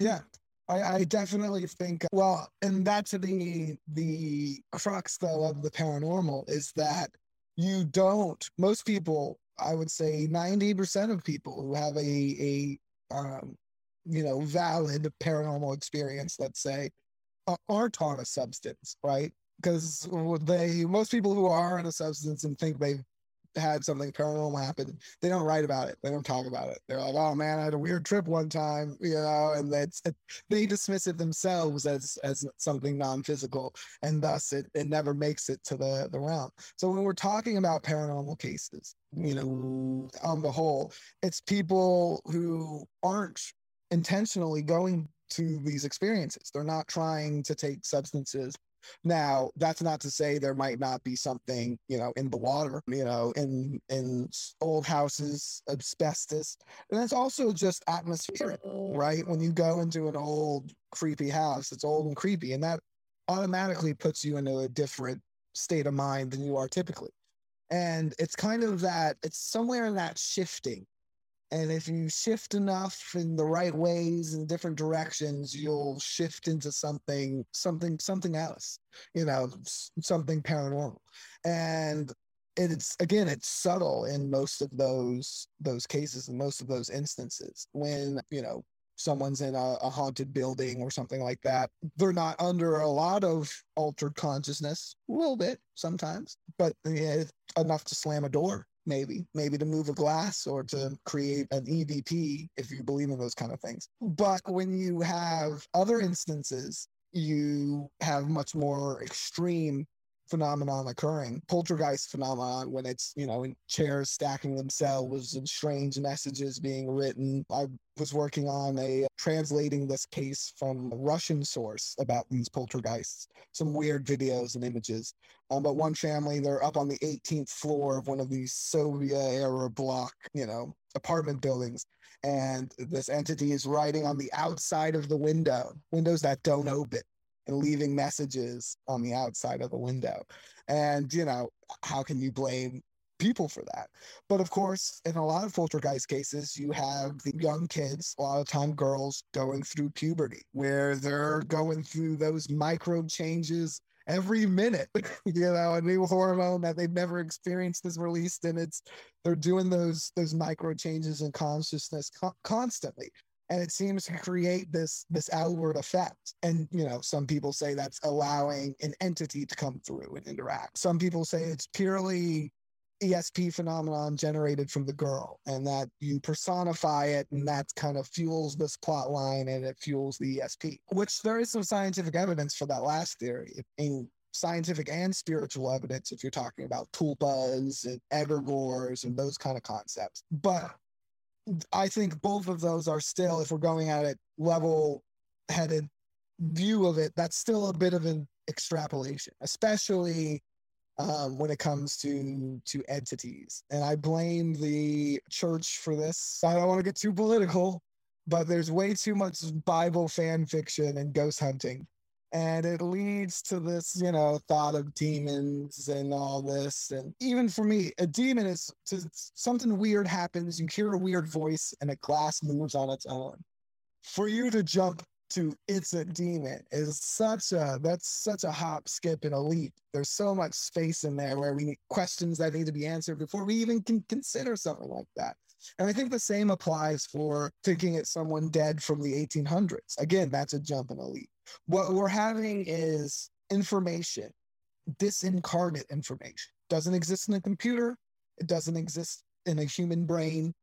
Speaker 1: Yeah, I, I definitely think. Well, and that's the the crux though of the paranormal is that you don't. Most people, I would say, ninety percent of people who have a a um, you know valid paranormal experience, let's say, aren't on a substance, right? Because they most people who are on a substance and think they've had something paranormal happen, they don't write about it. They don't talk about it. They're like, "Oh man, I had a weird trip one time," you know, and that's they dismiss it themselves as as something non-physical, and thus it it never makes it to the the realm. So when we're talking about paranormal cases, you know, on the whole, it's people who aren't intentionally going to these experiences. They're not trying to take substances now, that's not to say there might not be something, you know, in the water, you know, in in old houses, asbestos, and it's also just atmospheric, right? When you go into an old creepy house, it's old and creepy, and that automatically puts you into a different state of mind than you are typically. And it's kind of that it's somewhere in that shifting. And if you shift enough in the right ways in different directions, you'll shift into something, something, something else, you know, something paranormal. And it's again, it's subtle in most of those those cases and most of those instances when you know someone's in a, a haunted building or something like that. They're not under a lot of altered consciousness, a little bit sometimes, but yeah, enough to slam a door maybe maybe to move a glass or to mm-hmm. create an evp if you believe in those kind of things. But when you have other instances you have much more extreme phenomenon occurring poltergeist phenomenon when it's you know in chairs stacking themselves and strange messages being written. I was working on a translating this case from a russian source about these poltergeists some weird videos and images. Um, but one family, they're up on the 18th floor of one of these Soviet era block, you know, apartment buildings. And this entity is writing on the outside of the window, windows that don't open, and leaving messages on the outside of the window. And, you know, how can you blame people for that? But of course, in a lot of poltergeist cases, you have the young kids, a lot of time girls, going through puberty, where they're going through those micro changes every minute you know a new hormone that they've never experienced is released and it's they're doing those those micro changes in consciousness co- constantly and it seems to create this this outward effect and you know some people say that's allowing an entity to come through and interact some people say it's purely ESP phenomenon generated from the girl, and that you personify it, and that kind of fuels this plot line and it fuels the ESP, which there is some scientific evidence for that last theory. In scientific and spiritual evidence, if you're talking about tulpas and egregores and those kind of concepts. But I think both of those are still, if we're going at it level headed view of it, that's still a bit of an extrapolation, especially um, when it comes to to entities. And I blame the church for this. I don't want to get too political, but there's way too much Bible fan fiction and ghost hunting. And it leads to this, you know, thought of demons and all this. And even for me, a demon is to, something weird happens. You hear a weird voice and a glass moves on its own. For you to jump to it's a demon is such a that's such a hop, skip, and a leap. There's so much space in there where we need questions that need to be answered before we even can consider something like that. And I think the same applies for thinking it's someone dead from the 1800s. Again, that's a jump and a leap. What we're having is information, disincarnate information. Doesn't exist in a computer, it doesn't exist in a human brain.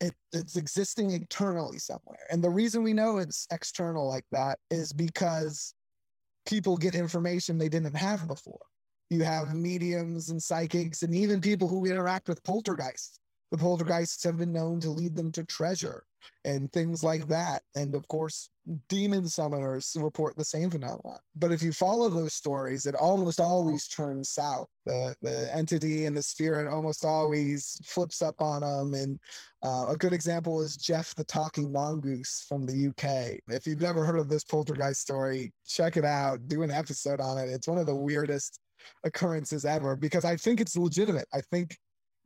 Speaker 1: It, it's existing internally somewhere. And the reason we know it's external like that is because people get information they didn't have before. You have mediums and psychics and even people who interact with poltergeists the poltergeists have been known to lead them to treasure and things like that. And of course, demon summoners report the same phenomenon. But if you follow those stories, it almost always turns south. The, the entity and the spirit almost always flips up on them. And uh, a good example is Jeff the Talking Mongoose from the UK. If you've never heard of this poltergeist story, check it out, do an episode on it. It's one of the weirdest occurrences ever because I think it's legitimate. I think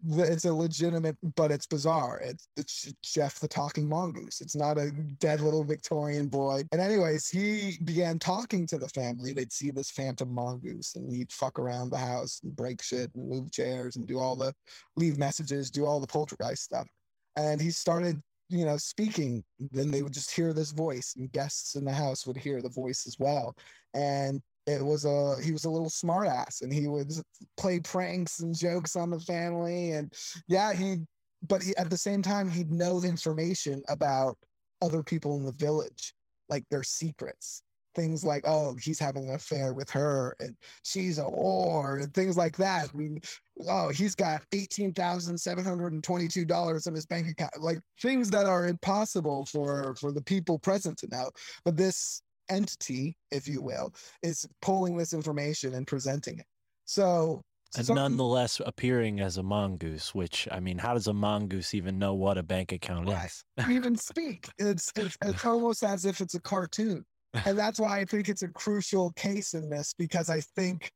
Speaker 1: it's a legitimate, but it's bizarre. It's, it's Jeff the talking mongoose. It's not a dead little Victorian boy. And anyways, he began talking to the family. They'd see this phantom mongoose and he'd fuck around the house and break shit and move chairs and do all the leave messages, do all the poltergeist stuff. And he started, you know, speaking. Then they would just hear this voice and guests in the house would hear the voice as well. And it was a he was a little smartass and he would play pranks and jokes on the family and yeah he but he, at the same time he'd know the information about other people in the village like their secrets. Things like oh he's having an affair with her and she's a whore and things like that. I mean, oh he's got $18722 in his bank account. Like things that are impossible for for the people present to know. But this entity, if you will, is pulling this information and presenting it. So,
Speaker 2: and
Speaker 1: some-
Speaker 2: nonetheless appearing as a mongoose, which I mean, how does a mongoose even know what a bank account
Speaker 1: Right.
Speaker 2: is?
Speaker 1: even speak. It's, it's it's almost as if it's a cartoon, and that's why I think it's a crucial case in this because I think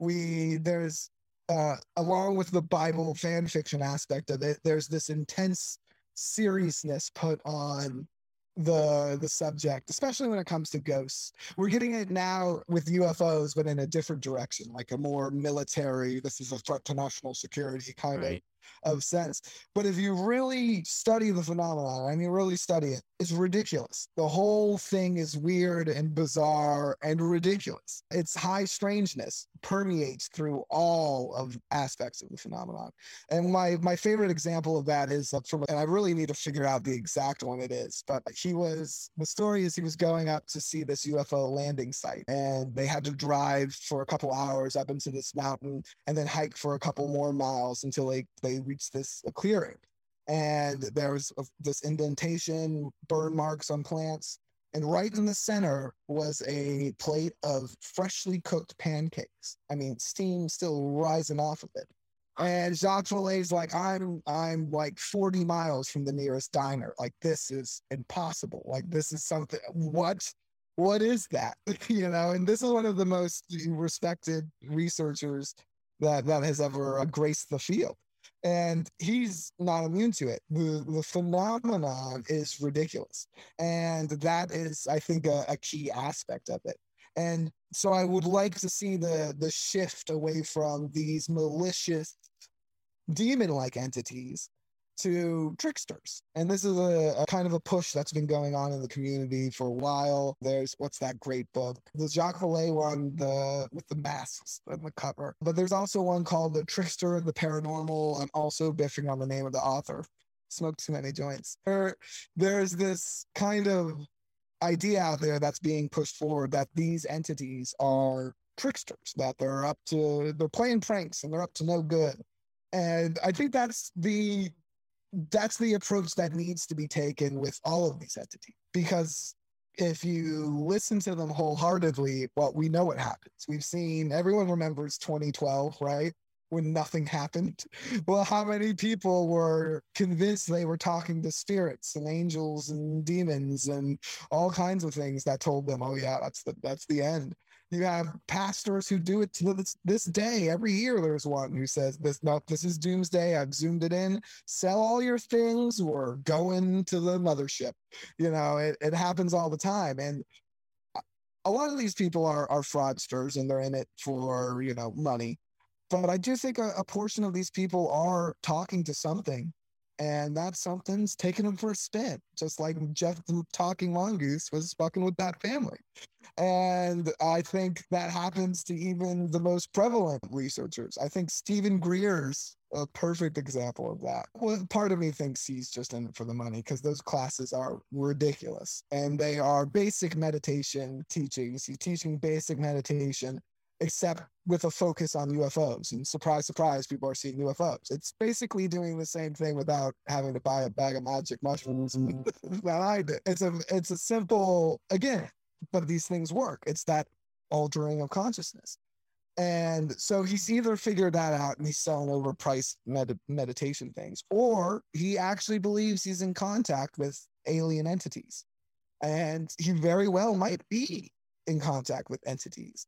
Speaker 1: we there's uh, along with the Bible fan fiction aspect of it, there's this intense seriousness put on the the subject, especially when it comes to ghosts. We're getting it now with UFOs, but in a different direction, like a more military. This is a threat to national security kind
Speaker 2: Right.
Speaker 1: of of sense. But if you really study the phenomenon, I mean, really study it, it's ridiculous. The whole thing is weird and bizarre and ridiculous. Its high strangeness permeates through all of aspects of the phenomenon. And my my favorite example of that is uh, from, and I really need to figure out the exact one it is. But he was the story is he was going up to see this UFO landing site, and they had to drive for a couple hours up into this mountain, and then hike for a couple more miles until they they reached this clearing. And there was this indentation, burn marks on plants. And right in the center was a plate of freshly cooked pancakes. I mean, steam still rising off of it. And Jacques Vallée's like, I'm I'm like 40 miles from the nearest diner. Like this is impossible. Like this is something what what is that? you know, and this is one of the most respected researchers that that has ever graced the field. And he's not immune to it. The the phenomenon is ridiculous. And that is, I think, a, a key aspect of it. And so I would like to see the the shift away from these malicious demon-like entities to tricksters. And this is a, a kind of a push that's been going on in the community for a while. There's what's that great book? The Jacques Vallée one, the with the masks on the cover. But there's also one called The Trickster and the Paranormal. I'm also biffing on the name of the author. Smoked too many joints. There, there's this kind of idea out there that's being pushed forward that these entities are tricksters, that they're up to they're playing pranks and they're up to no good. And I think that's the that's the approach that needs to be taken with all of these entities because if you listen to them wholeheartedly well we know what happens we've seen everyone remembers 2012 right when nothing happened. Well, how many people were convinced they were talking to spirits and angels and demons and all kinds of things that told them, "Oh yeah, that's the that's the end." You have pastors who do it to this, this day. Every year, there's one who says, "This no, this is doomsday. I've zoomed it in. Sell all your things or go into the mothership." You know, it, it happens all the time, and a lot of these people are are fraudsters and they're in it for you know money but i do think a, a portion of these people are talking to something and that something's taking them for a spin just like jeff talking mongoose was fucking with that family. And i think that happens to even the most prevalent researchers. I think Steven Greer's a perfect example of that. Well part of me thinks he's just in it for the money because those classes are ridiculous and they are basic meditation teachings. He's teaching basic meditation except with a focus on UFOs. And surprise, surprise, people are seeing UFOs. It's basically doing the same thing without having to buy a bag of magic mushrooms mm-hmm. and that I did. It's a it's a simple again, but these things work. It's that altering of consciousness. And so he's either figured that out and he's selling overpriced med- meditation things, or he actually believes he's in contact with alien entities. And he very well might be in contact with entities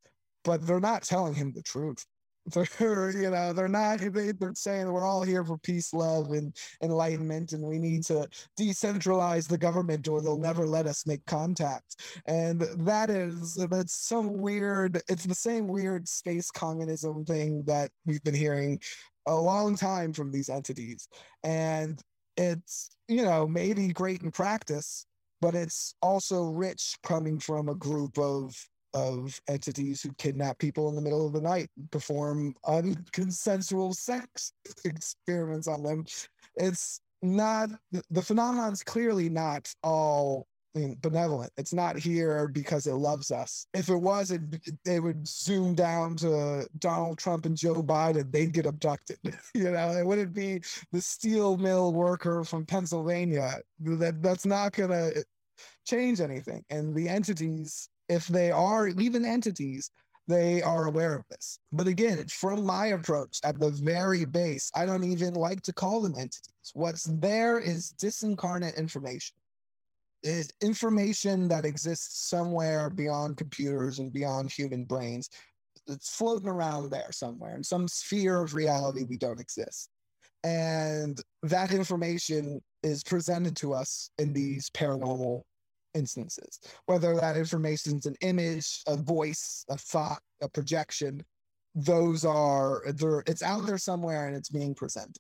Speaker 1: but they're not telling him the truth. They're, you know, they're not, they, they're saying we're all here for peace, love, and enlightenment, and we need to decentralize the government or they'll never let us make contact. And that is, that's some weird, it's the same weird space communism thing that we've been hearing a long time from these entities. And it's, you know, maybe great in practice, but it's also rich coming from a group of of entities who kidnap people in the middle of the night, perform unconsensual sex experiments on them. It's not the phenomenon is clearly not all benevolent. It's not here because it loves us. If it was, it they would zoom down to Donald Trump and Joe Biden. They'd get abducted. you know, it wouldn't be the steel mill worker from Pennsylvania. That that's not gonna uh, change anything. And the entities if they are even entities, they are aware of this. But again, from my approach at the very base, I don't even like to call them entities. What's there is disincarnate information. Is information that exists somewhere beyond computers and beyond human brains. It's floating around there somewhere in some sphere of reality we don't exist. And that information is presented to us in these paranormal instances, whether that information is an image, a voice, a thought, a projection. Those are there. It's out there somewhere and it's being presented.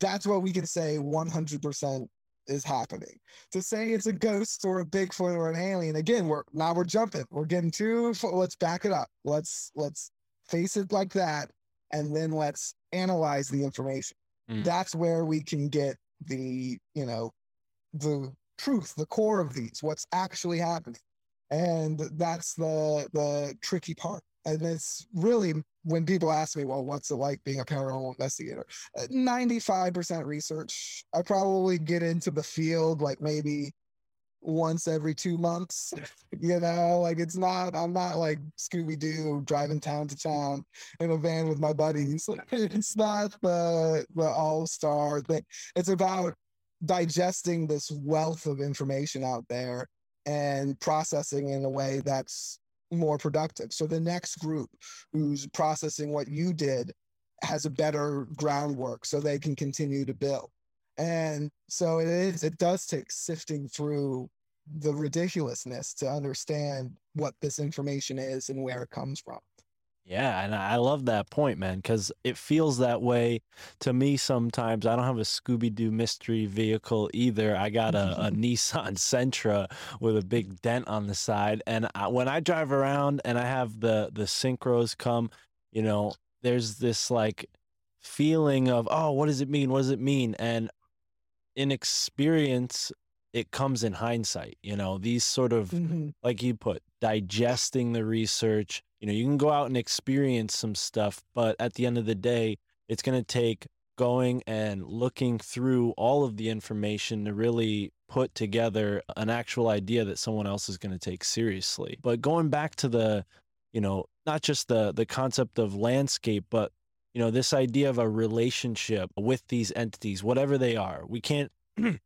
Speaker 1: That's what we can say 100% is happening. To say it's a ghost or a Bigfoot or an alien, again, we're now we're jumping. We're getting too. Let's back it up. Let's let's face it like that, and then let's analyze the information.
Speaker 2: Mm.
Speaker 1: That's where we can get the you know the truth, the core of these, what's actually happening. And that's the the tricky part. And it's really when people ask me, well, what's it like being a paranormal investigator? 95% uh, research. I probably get into the field like maybe once every two months. You know, like it's not, I'm not like Scooby Doo driving town to town in a van with my buddies. It's not the the all star thing. It's about digesting this wealth of information out there and processing in a way that's more productive. So the next group who's processing what you did has a better groundwork so they can continue to build. And so it is, it does take sifting through the ridiculousness to understand what this information is and where it comes from.
Speaker 2: Yeah, and I love that point, man, because it feels that way to me sometimes. I don't have a Scooby Doo mystery vehicle either. I got a, a Nissan Sentra with a big dent on the side, and I, when I drive around and I have the the synchros come, you know, there's this like feeling of, oh, what does it mean? What does it mean? And in experience, it comes in hindsight. You know, these sort of
Speaker 1: Mhm.
Speaker 2: like you put, digesting the research. You know, you can go out and experience some stuff, but at the end of the day, it's going to take going and looking through all of the information to really put together an actual idea that someone else is going to take seriously. But going back to the, you know, not just the the concept of landscape, but you know, this idea of a relationship with these entities, whatever they are. We can't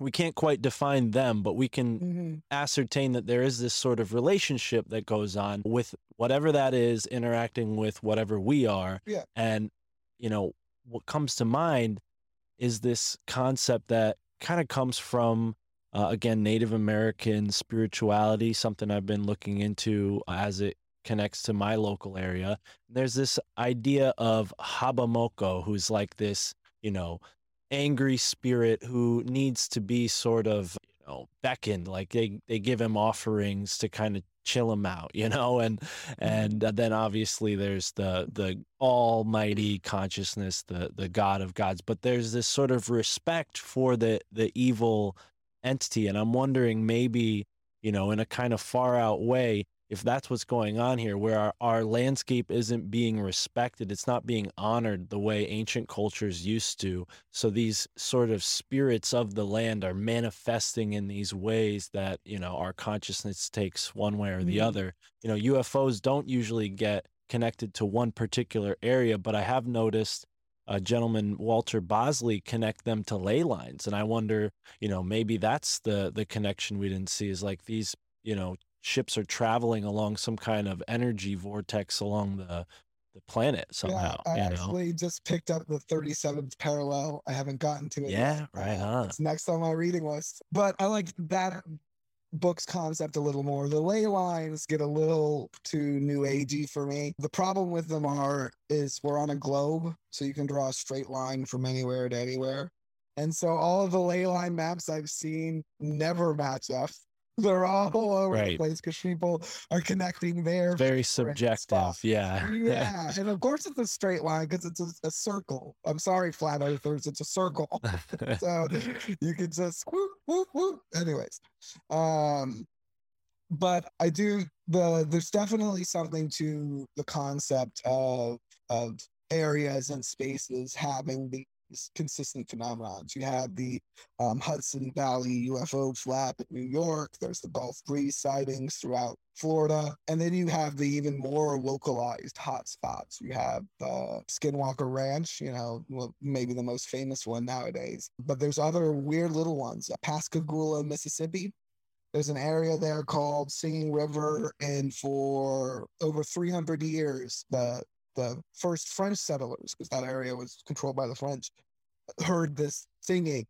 Speaker 2: we can't quite define them, but we can
Speaker 1: Mhm.
Speaker 2: ascertain that there is this sort of relationship that goes on with whatever that is interacting with whatever we are.
Speaker 1: Yeah.
Speaker 2: And, you know, what comes to mind is this concept that kind of comes from, uh, again, Native American spirituality, something I've been looking into as it connects to my local area. There's this idea of Habamoko, who's like this, you know, angry spirit who needs to be sort of you know beckoned like they they give him offerings to kind of chill him out you know and mm-hmm. and uh, then obviously there's the the almighty consciousness the the god of gods but there's this sort of respect for the the evil entity and i'm wondering maybe you know in a kind of far out way if that's what's going on here where our, our landscape isn't being respected it's not being honored the way ancient cultures used to so these sort of spirits of the land are manifesting in these ways that you know our consciousness takes one way or the
Speaker 1: Mhm.
Speaker 2: other you know ufos don't usually get connected to one particular area but i have noticed a gentleman walter bosley connect them to ley lines and i wonder you know maybe that's the the connection we didn't see is like these you know ships are traveling along some kind of energy vortex along the the planet somehow
Speaker 1: yeah, I
Speaker 2: you know
Speaker 1: actually just picked up the 37th parallel. I haven't gotten to it.
Speaker 2: yeah
Speaker 1: yet.
Speaker 2: right on
Speaker 1: It's next on my reading list. But I like that book's concept a little more. The ley lines get a little too new agey for me. The problem with them are is we're on a globe, so you can draw a straight line from anywhere to anywhere. And so all of the ley line maps I've seen never match up. They're all over the place because people are connecting there.
Speaker 2: very subjective yeah
Speaker 1: Yeah, and of course it's a straight line because it's a, a circle. I'm sorry, flat earthers, it's a circle. so you can just whoop, whoop, whoop. Anyways, um, but I do the there's definitely something to the concept of of areas and spaces having these consistent phenomenons. You have the um, Hudson Valley UFO flap in New York. There's the Gulf Breeze sightings throughout Florida, and then you have the even more localized hotspots. You have uh, Skinwalker Ranch, you know, well, maybe the most famous one nowadays. But there's other weird little ones. Pascagoula, Mississippi. There's an area there called Singing River, and for over 300 years, the the first French settlers, because that area was controlled by the French, heard this singing,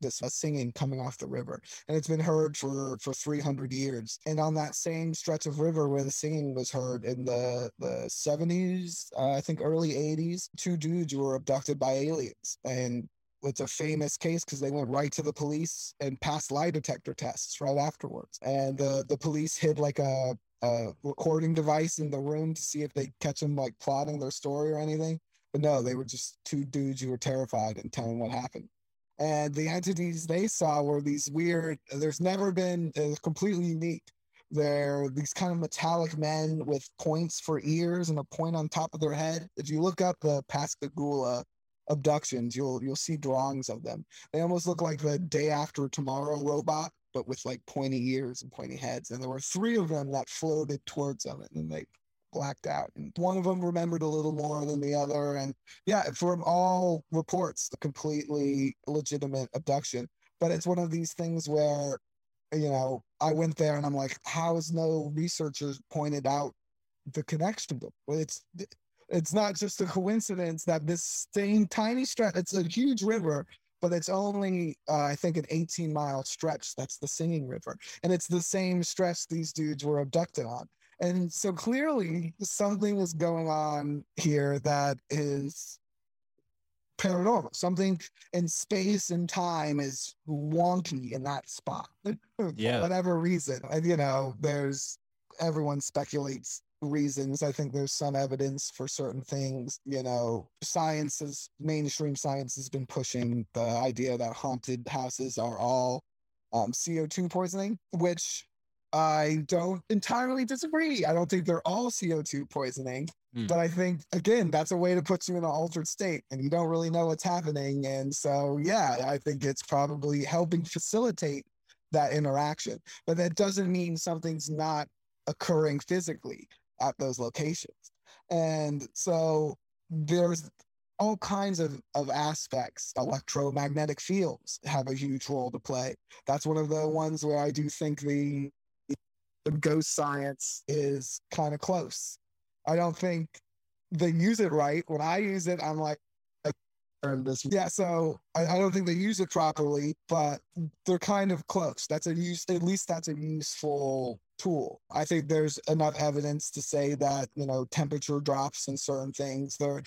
Speaker 1: this uh, singing coming off the river, and it's been heard for for 300 years. And on that same stretch of river where the singing was heard in the the 70s, uh, I think early 80s, two dudes were abducted by aliens, and it's a famous case because they went right to the police and passed lie detector tests right afterwards. And the the police hid like a a recording device in the room to see if they catch them like plotting their story or anything. But no, they were just two dudes who were terrified and telling what happened. And the entities they saw were these weird, there's never been uh, completely unique. They're these kind of metallic men with points for ears and a point on top of their head. If you look up the Pascagoula abductions, you'll you'll see drawings of them. They almost look like the day after tomorrow robot, but with like pointy ears and pointy heads. And there were three of them that floated towards them and then they blacked out. And one of them remembered a little more than the other. And yeah, from all reports, a completely legitimate abduction. But it's one of these things where, you know, I went there and I'm like, how has no researchers pointed out the connection? Well, it's it's not just a coincidence that this same tiny stretch, it's a huge river, but it's only, uh, I think, an 18 mile stretch. That's the Singing River. And it's the same stretch these dudes were abducted on. And so clearly something is going on here that is paranormal. Something in space and time is wonky in that spot for
Speaker 2: Yeah.
Speaker 1: whatever reason. And, you know, there's everyone speculates reasons. I think there's some evidence for certain things. You know, science is mainstream science has been pushing the idea that haunted houses are all um, CO2 poisoning, which I don't entirely disagree. I don't think they're all CO2 poisoning,
Speaker 2: Hmm.
Speaker 1: but I think again that's a way to put you in an altered state, and you don't really know what's happening. And so, yeah, I think it's probably helping facilitate that interaction. But that doesn't mean something's not occurring physically at those locations. And so there's all kinds of, of aspects. Electromagnetic fields have a huge role to play. That's one of the ones where I do think the, the ghost science is kind of close. I don't think they use it right. When I use it, I'm like, this. Yeah, so I, I don't think they use it properly, but they're kind of close. That's a use, at least that's a useful tool. I think there's enough evidence to say that, you know, temperature drops and certain things, there are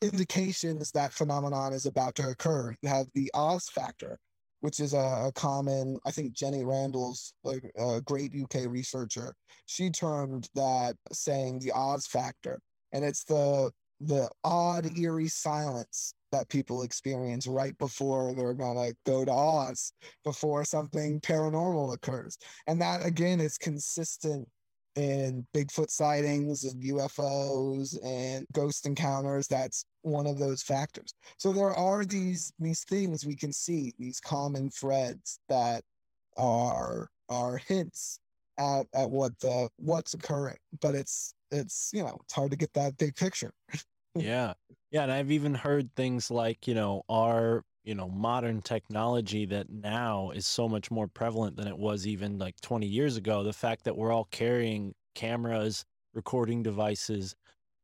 Speaker 1: indications that phenomenon is about to occur. You have the Oz factor, which is a, a common, I think Jenny Randles a great UK researcher. She termed that saying the Oz factor. And it's the the odd, eerie silence that people experience right before they're gonna go to Oz, before something paranormal occurs. And that again is consistent in Bigfoot sightings and UFOs and ghost encounters. That's one of those factors. So there are these these things we can see, these common threads that are are hints at, at what the what's occurring. But it's it's you know, it's hard to get that big picture.
Speaker 2: yeah. Yeah and i've even heard things like you know our you know modern technology that now is so much more prevalent than it was even like 20 years ago the fact that we're all carrying cameras recording devices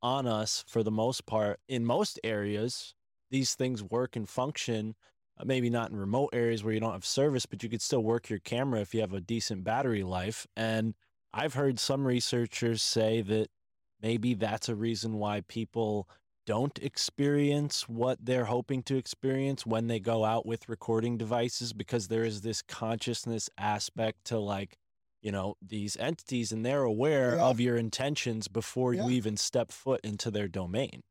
Speaker 2: on us for the most part in most areas these things work and function uh, maybe not in remote areas where you don't have service but you could still work your camera if you have a decent battery life and i've heard some researchers say that maybe that's a reason why people don't experience what they're hoping to experience when they go out with recording devices because there is this consciousness aspect to like you know these entities and they're aware
Speaker 1: Yeah.
Speaker 2: of your intentions before
Speaker 1: Yeah.
Speaker 2: you even step foot into their domain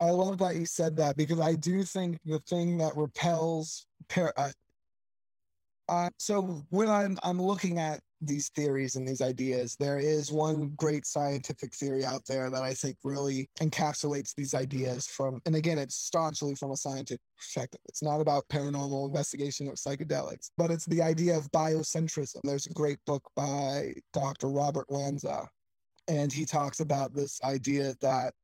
Speaker 1: I love that you said that because I do think the thing that repels par- uh, uh, so when I'm I'm looking at these theories and these ideas, there is one great scientific theory out there that I think really encapsulates these ideas from, and again, it's staunchly from a scientific perspective. It's not about paranormal investigation or psychedelics, but it's the idea of biocentrism. There's a great book by Dr. Robert Lanza, and he talks about this idea that,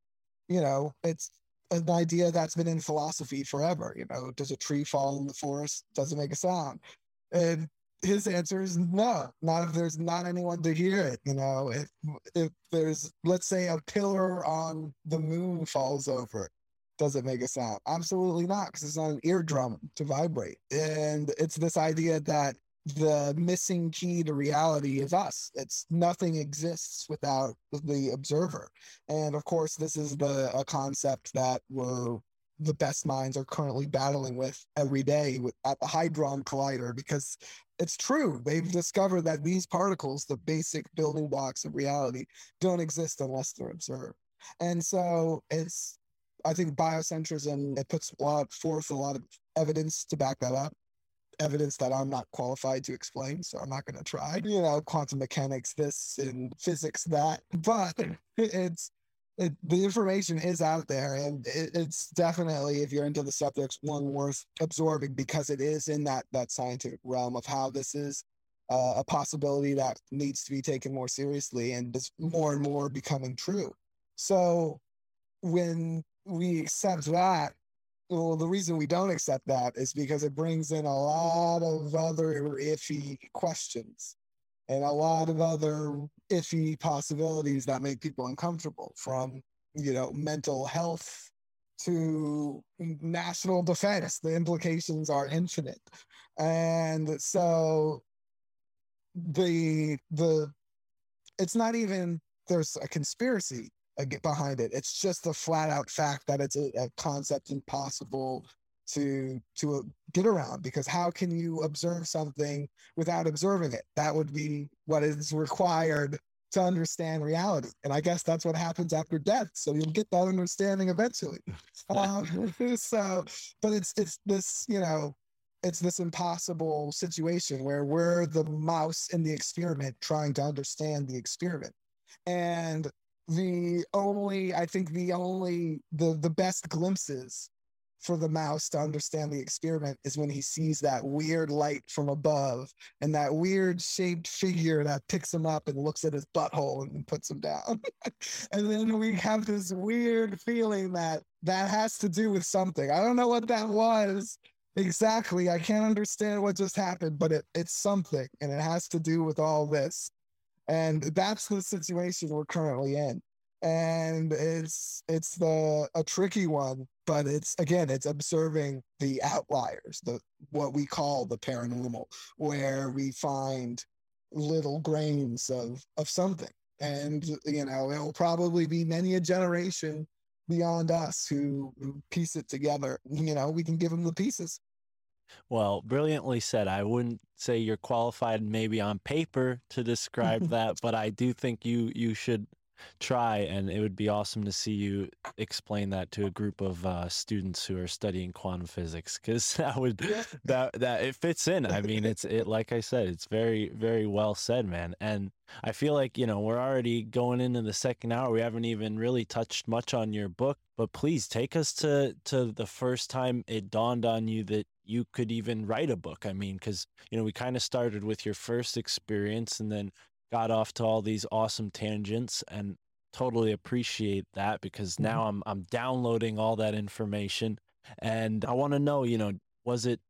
Speaker 1: you know, it's an idea that's been in philosophy forever. You know, does a tree fall in the forest? Does it make a sound? And his answer is no, not if there's not anyone to hear it. You know, if if there's let's say a pillar on the moon falls over, does it make a sound? Absolutely not, because it's not an eardrum to vibrate. And it's this idea that the missing key to reality is us. It's nothing exists without the observer. And of course, this is the a concept that we're the best minds are currently battling with every day with, at the Hadron Collider because it's true. They've discovered that these particles, the basic building blocks of reality, don't exist unless they're observed. And so it's, I think biocentrism, it puts a lot forth a lot of evidence to back that up. Evidence that I'm not qualified to explain, so I'm not going to try. You know, quantum mechanics, this and physics, that. But it's it, the information is out there and it, it's definitely if you're into the subject one worth absorbing because it is in that that scientific realm of how this is uh, a possibility that needs to be taken more seriously and is more and more becoming true. So when we accept that well the reason we don't accept that is because it brings in a lot of other iffy questions and a lot of other iffy possibilities that make people uncomfortable from you know mental health to national defense the implications are infinite. And so the the it's not even there's a conspiracy behind it. It's just the flat out fact that it's a, a concept impossible to to get around because how can you observe something without observing it? That would be what is required to understand reality. And i guess that's what happens after death. So you'll get that understanding eventually. Um, so but it's it's this you know it's this impossible situation where we're the mouse in the experiment trying to understand the experiment. And the only i think the only the the best glimpses for the mouse to understand the experiment is when he sees that weird light from above and that weird shaped figure that picks him up and looks at his butthole and puts him down. and then we have this weird feeling that that has to do with something. I don't know what that was exactly. I can't understand what just happened, but it, it's something and it has to do with all this. And that's the situation we're currently in and it's it's the a tricky one but it's again it's observing the outliers the what we call the paranormal where we find little grains of of something. And you know it'll probably be many a generation beyond us who, who piece it together. You know we can give them the pieces.
Speaker 2: Well, brilliantly said. I wouldn't say you're qualified maybe on paper to describe that, but I do think you you should try and it would be awesome to see you explain that to a group of uh, students who are studying quantum physics because that would that that it fits in. I mean it's it like i said it's very very well said man and i feel like you know we're already going into the second hour. We haven't even really touched much on your book but please take us to to the first time it dawned on you that you could even write a book. I mean because you know we kind of started with your first experience and then got off to all these awesome tangents and totally appreciate that because now I'm I'm downloading all that information. And I want to know, you know, was it,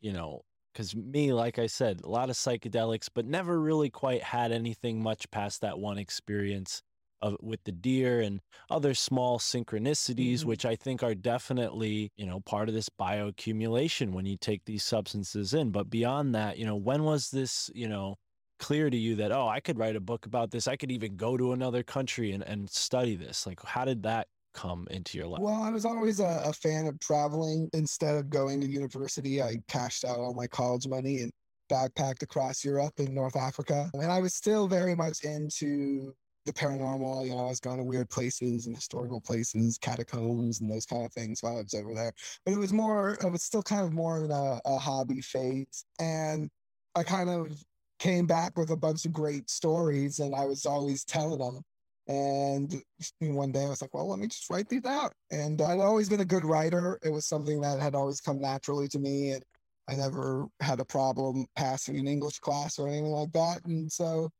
Speaker 2: you know, cuz me like I said, a lot of psychedelics but never really quite had anything much past that one experience of with the deer and other small synchronicities
Speaker 1: Mhm.
Speaker 2: which I think are definitely, you know, part of this bioaccumulation when you take these substances in, but beyond that, you know, when was this, you know, clear to you that oh i could write a book about this i could even go to another country and, and study this like how did that come into your life
Speaker 1: Well, I was always a, a fan of traveling. Instead of going to university, I cashed out all my college money and backpacked across Europe and North Africa. And I was still very much into the paranormal. You know, I was going to weird places and historical places, catacombs, and those kind of things while I was over there. But it was more, it was still kind of more in a, a hobby phase. And I kind of came back with a bunch of great stories and I was always telling them. And one day I was like, well, let me just write these out. And I'd always been a good writer. It was something that had always come naturally to me. And I never had a problem passing an English class or anything like that. And so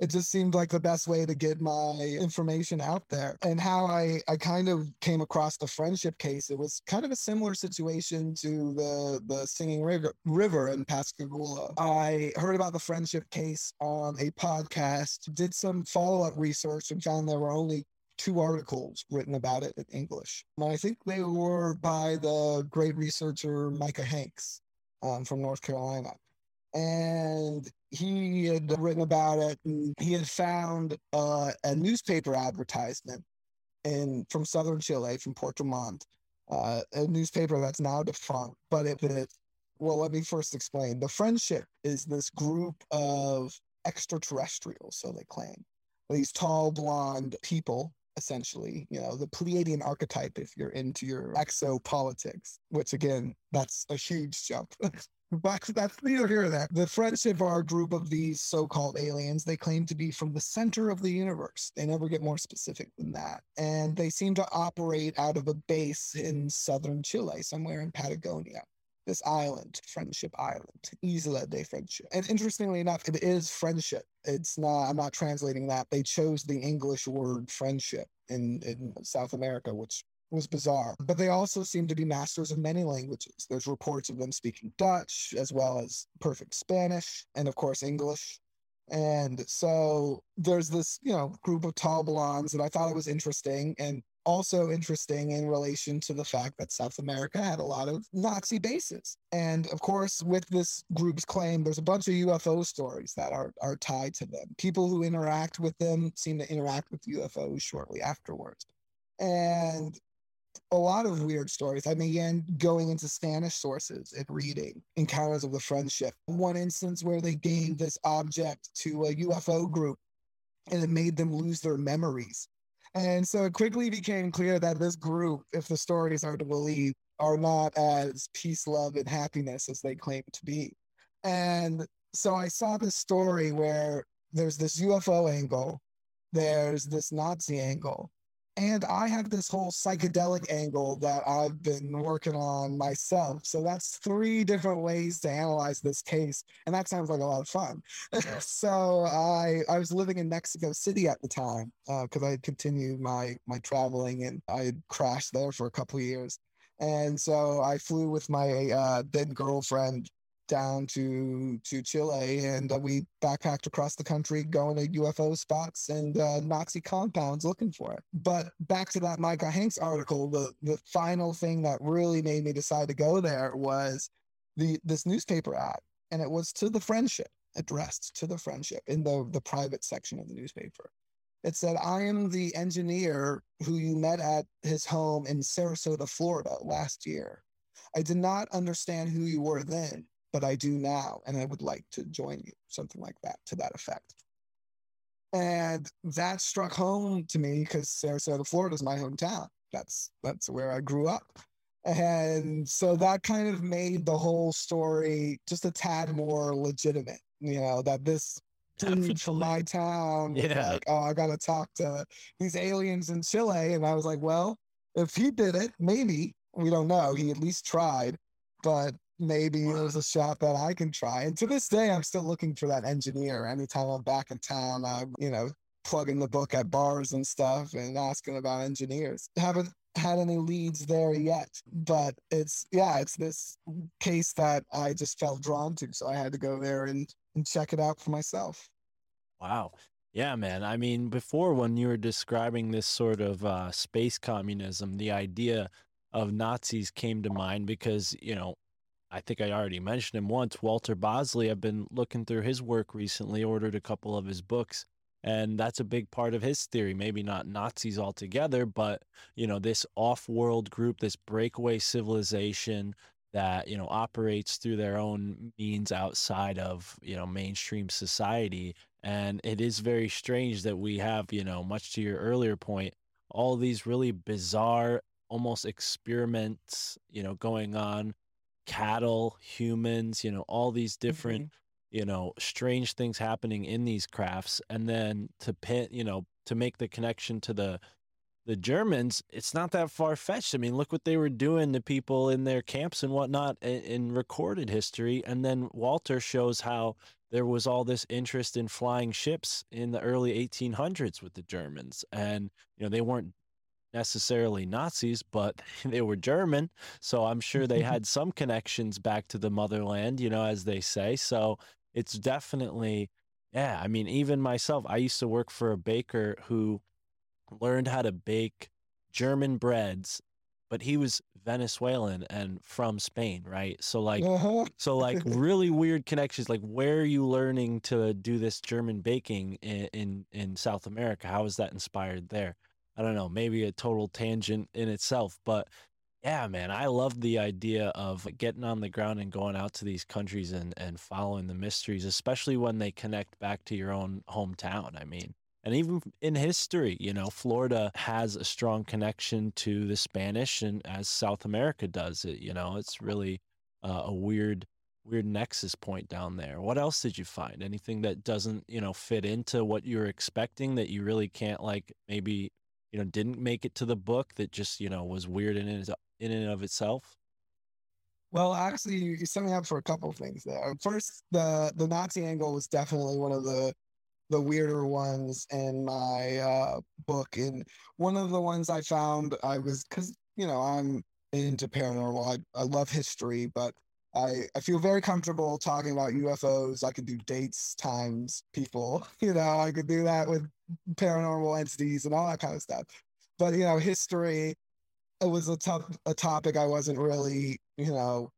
Speaker 1: it just seemed like the best way to get my information out there. And how I, I kind of came across the friendship case, it was kind of a similar situation to the, the Singing River, River in Pascagoula. I heard about the friendship case on a podcast, did some follow up research, and found there were only two articles written about it in English. And I think they were by the great researcher Micah Hanks um, from North Carolina. And he had written about it. And he had found uh, a newspaper advertisement in from southern Chile, from Puerto Montt, uh, a newspaper that's now defunct. But it, it, well, let me first explain. The Friendship is this group of extraterrestrials, so they claim. These tall, blonde people, essentially, you know, the Pleiadian archetype if you're into your exopolitics, which again, that's a huge jump. But that's neither here nor there. The Friendship a group of these so called aliens. They claim to be from the center of the universe. They never get more specific than that. And they seem to operate out of a base in southern Chile, somewhere in Patagonia. This island, Friendship Island, Isla de Friendship. And interestingly enough, it is friendship. It's not, I'm not translating that. They chose the English word friendship in, in South America, which was bizarre. But they also seem to be masters of many languages. There's reports of them speaking Dutch as well as perfect Spanish and, of course, English. And so there's this, you know, group of tall blondes that I thought it was interesting and also interesting in relation to the fact that South America had a lot of Nazi bases. And of course, with this group's claim, there's a bunch of UFO stories that are, are tied to them. People who interact with them seem to interact with UFOs shortly afterwards. And a lot of weird stories. I began going into Spanish sources and reading Encounters of the Friendship. One instance where they gave this object to a UFO group and it made them lose their memories. And so it quickly became clear that this group, if the stories are to believe, are not as peace, love, and happiness as they claim to be. And so I saw this story where there's this UFO angle, there's this Nazi angle, And I have this whole psychedelic angle that I've been working on myself. So that's three different ways to analyze this case. And that sounds like a lot of fun. so I I was living in Mexico City at the time because I had continued my my traveling and I had crashed there for a couple of years. And so I flew with my uh, then girlfriend down to to Chile, and uh, we backpacked across the country, going to UFO spots and uh, Nazi compounds looking for it. But back to that Micah Hanks article, the the final thing that really made me decide to go there was the this newspaper ad, and it was to the friendship addressed to the friendship in the the private section of the newspaper. It said, I am the engineer who you met at his home in Sarasota, Florida last year. I did not understand who you were then, but I do now, and I would like to join you, something like that, to that effect. And that struck home to me because Sarasota, Florida is my hometown. That's that's where I grew up. And so that kind of made the whole story just a tad more legitimate, you know, that this dude from my town
Speaker 2: Yeah.
Speaker 1: like, oh, I gotta talk to these aliens in Chile. And I was like, well, if he did it, maybe we don't know. He at least tried, but maybe there's a shot that I can try. And to this day, I'm still looking for that engineer. Anytime I'm back in town, I'm, you know, plugging the book at bars and stuff and asking about engineers. Haven't had any leads there yet, but it's, yeah, it's this case that I just felt drawn to. So I had to go there and, and check it out for myself.
Speaker 2: Wow. Yeah, man. I mean, before when you were describing this sort of uh, space communism, the idea of Nazis came to mind because, you know, I think I already mentioned him once. Walter Bosley, I've been looking through his work recently, ordered a couple of his books, and that's a big part of his theory. Maybe not Nazis altogether, but, you know, this off world group, this breakaway civilization that, you know, operates through their own means outside of, you know, mainstream society and it is very strange that we have, you know, much to your earlier point, all these really bizarre, almost experiments, you know, going on, cattle, humans, you know, all these different, mm-hmm. you know, strange things happening in these crafts. And then to pin, you know, to make the connection to the the Germans, it's not that far fetched. I mean, look what they were doing to people in their camps and whatnot in, in recorded history. And then Walter shows how there was all this interest in flying ships in the early 1800s with the Germans. And, you know, they weren't necessarily Nazis, but they were German. So I'm sure they had some connections back to the motherland, you know, as they say. So it's definitely, yeah. I mean, even myself, I used to work for a baker who learned how to bake German breads, but he was Venezuelan and from Spain, right? So, like,
Speaker 1: Uh-huh.
Speaker 2: so like really weird connections. Like, where are you learning to do this German baking in in, in South America? How is that inspired there? I don't know. Maybe a total tangent in itself, but yeah, man, I love the idea of getting on the ground and going out to these countries and and following the mysteries, especially when they connect back to your own hometown. I mean. And even in history, you know, Florida has a strong connection to the Spanish, and as South America does it, you know, it's really uh, a weird weird nexus point down there. What else did you find? Anything that doesn't, you know, fit into what you were expecting that you really can't like maybe, you know, didn't make it to the book that just, you know, was weird in in and of itself?
Speaker 1: Well, actually, you set me up for a couple things there. First, the the Nazi angle was definitely one of the the weirder ones in my uh, book, and one of the ones I found I was because you know I'm into paranormal. I I love history, but I I feel very comfortable talking about UFOs. I could do dates, times, people. You know, I could do that with paranormal entities and all that kind of stuff. But you know, history it was a tough a topic I wasn't really, you know,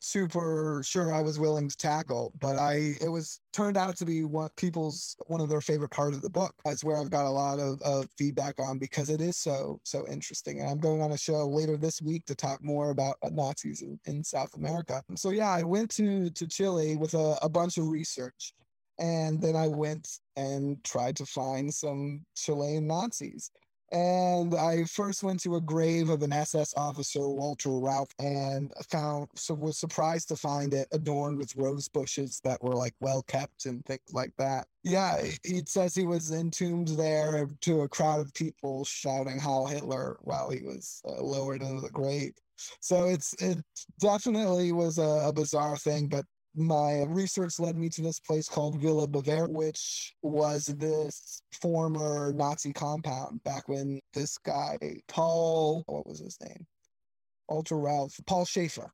Speaker 1: super sure I was willing to tackle. But I it was turned out to be one people's one of their favorite part of the book. That's where I've got a lot of, of feedback on because it is so so interesting. And I'm going on a show later this week to talk more about Nazis in, in South America. So yeah, I went to to Chile with a, a bunch of research. And then I went and tried to find some Chilean Nazis And I first went to a grave of an SS officer, Walter Rauff, and found so was surprised to find it adorned with rose bushes that were like well kept and things like that. Yeah, he says he was entombed there to a crowd of people shouting "Heil Hitler" while he was uh, lowered into the grave. So it's it definitely was a, a bizarre thing, but my research led me to this place called Villa Baviera, which was this former Nazi compound back when this guy, Paul, what was his name? Ultra Rauff, Paul Schaefer.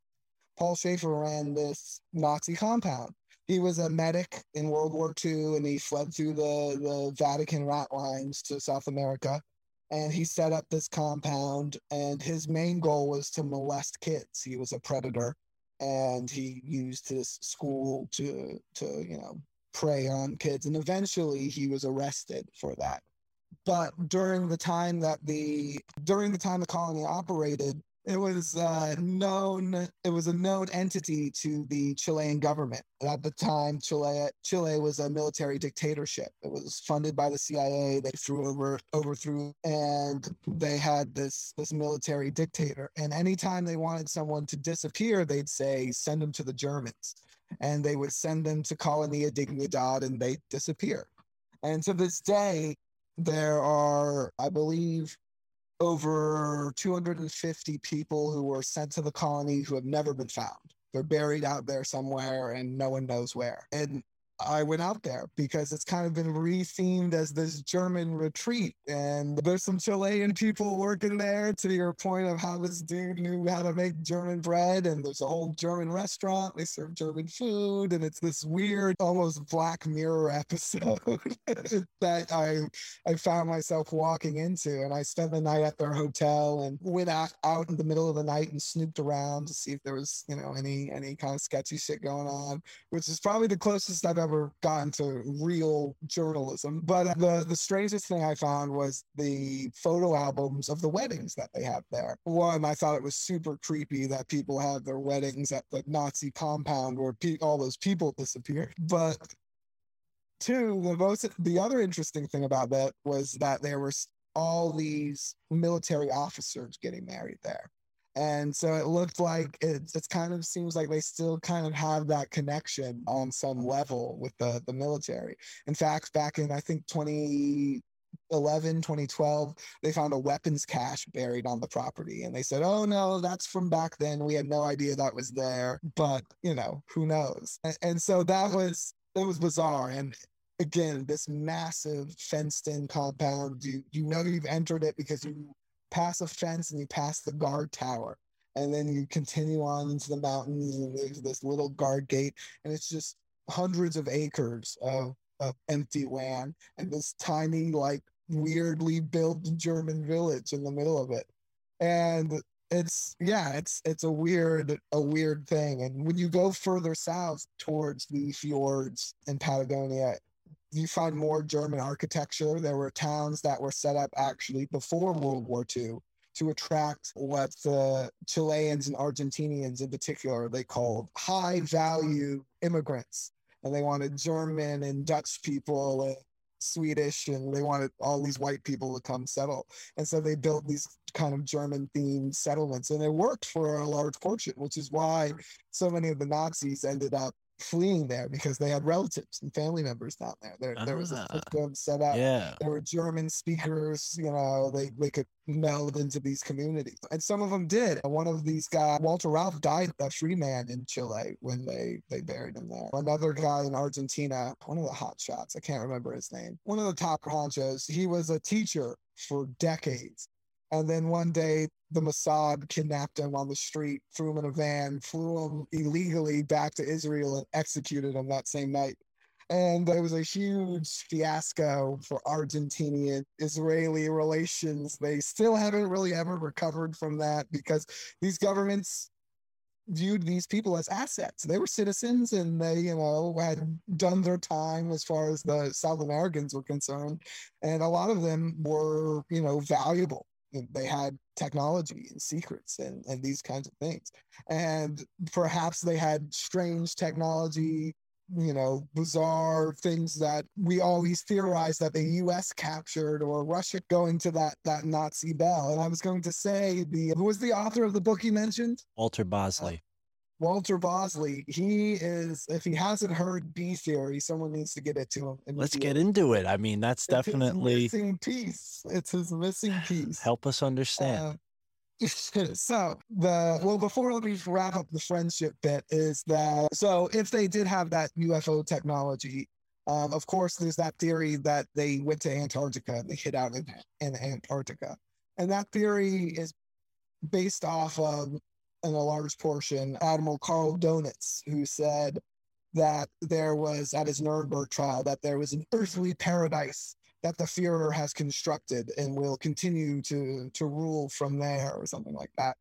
Speaker 1: Paul Schaefer ran this Nazi compound. He was a medic in World War II and he fled through the, the Vatican rat lines to South America. And he set up this compound, and his main goal was to molest kids. He was a predator and he used his school to to you know prey on kids and eventually he was arrested for that. But during the time that the during the time the colony operated it was uh, known it was a known entity to the chilean government. At the time chile chile was a military dictatorship. It was funded by the cia they threw over overthrew and they had this this military dictator. And anytime they wanted someone to disappear they'd say send them to the germans. And they would send them to colonia dignidad and they'd disappear. And to this day there are i believe over 250 people who were sent to the colony who have never been found. They're buried out there somewhere and no one knows where. And I went out there because it's kind of been rethemed as this German retreat. And there's some Chilean people working there to your point of how this dude knew how to make German bread. And there's a whole German restaurant. They serve German food. And it's this weird, almost Black Mirror episode that I I found myself walking into. And I spent the night at their hotel and went out, out in the middle of the night and snooped around to see if there was, you know, any any kind of sketchy shit going on, which is probably the closest I've ever gotten to real journalism. But the the strangest thing I found was the photo albums of the weddings that they have there. One, I thought it was super creepy that people have their weddings at the Nazi compound where pe- all those people disappeared. But two, the most the other interesting thing about that was that there were all these military officers getting married there. And so it looked like it, it kind of seems like they still kind of have that connection on some level with the, the military. In fact, back in, I think, 2011, 2012, they found a weapons cache buried on the property. And they said, oh, no, that's from back then. We had no idea that was there. But, you know, who knows? And, and so that was, it was bizarre. And again, this massive fenced in compound, you, you know you've entered it because you pass a fence and you pass the guard tower. And then you continue on into the mountains and there's this little guard gate. And it's just hundreds of acres of, of empty land and this tiny like weirdly built german village in the middle of it. And it's yeah it's it's a weird a weird thing. And when you go further south towards the fjords in patagonia you find more German architecture. There were towns that were set up actually before World War II to attract what the Chileans and Argentinians in particular they called high value immigrants. And they wanted German and Dutch people and Swedish, and they wanted all these white people to come settle. And so they built these kind of German themed settlements, and it worked for a large fortune, which is why so many of the Nazis ended up fleeing there because they had relatives and family members down there. There, there was a
Speaker 2: Ah.
Speaker 1: system set up.
Speaker 2: Yeah.
Speaker 1: There were German speakers, you know, they, they could meld into these communities. And some of them did. One of these guys, Walter Rauff, died a free man in Chile when they, they buried him there. Another guy in Argentina, one of the hot shots, I can't remember his name, one of the top honchos, he was a teacher for decades. And then one day, the Mossad kidnapped him on the street, threw him in a van, flew him illegally back to Israel, and executed him that same night. And it was a huge fiasco for Argentinian Israeli relations. They still haven't really ever recovered from that because these governments viewed these people as assets. They were citizens and they, you know, had done their time as far as the South Americans were concerned. And a lot of them were, you know, valuable. They had technology and secrets and, and these kinds of things. And perhaps they had strange technology you know, bizarre things that we always theorize that the US captured or Russia going to that that Nazi bell. And I was going to say the who was the author of the book you mentioned?
Speaker 2: Walter Bosley.
Speaker 1: Walter Bosley. He is if he hasn't heard B theory, someone needs to get it to him.
Speaker 2: Let's get into it. I mean, that's
Speaker 1: It's his
Speaker 2: definitely
Speaker 1: missing piece. It's his missing piece.
Speaker 2: help us understand.
Speaker 1: Uh, so the well before let me wrap up the friendship bit is that so if they did have that UFO technology, um, of course there's that theory that they went to Antarctica and they hid out in, in Antarctica, and that theory is based off of in a large portion Admiral Karl Dönitz who said that there was at his Nuremberg trial that there was an earthly paradise that the Führer has constructed and will continue to to rule from there or something like that.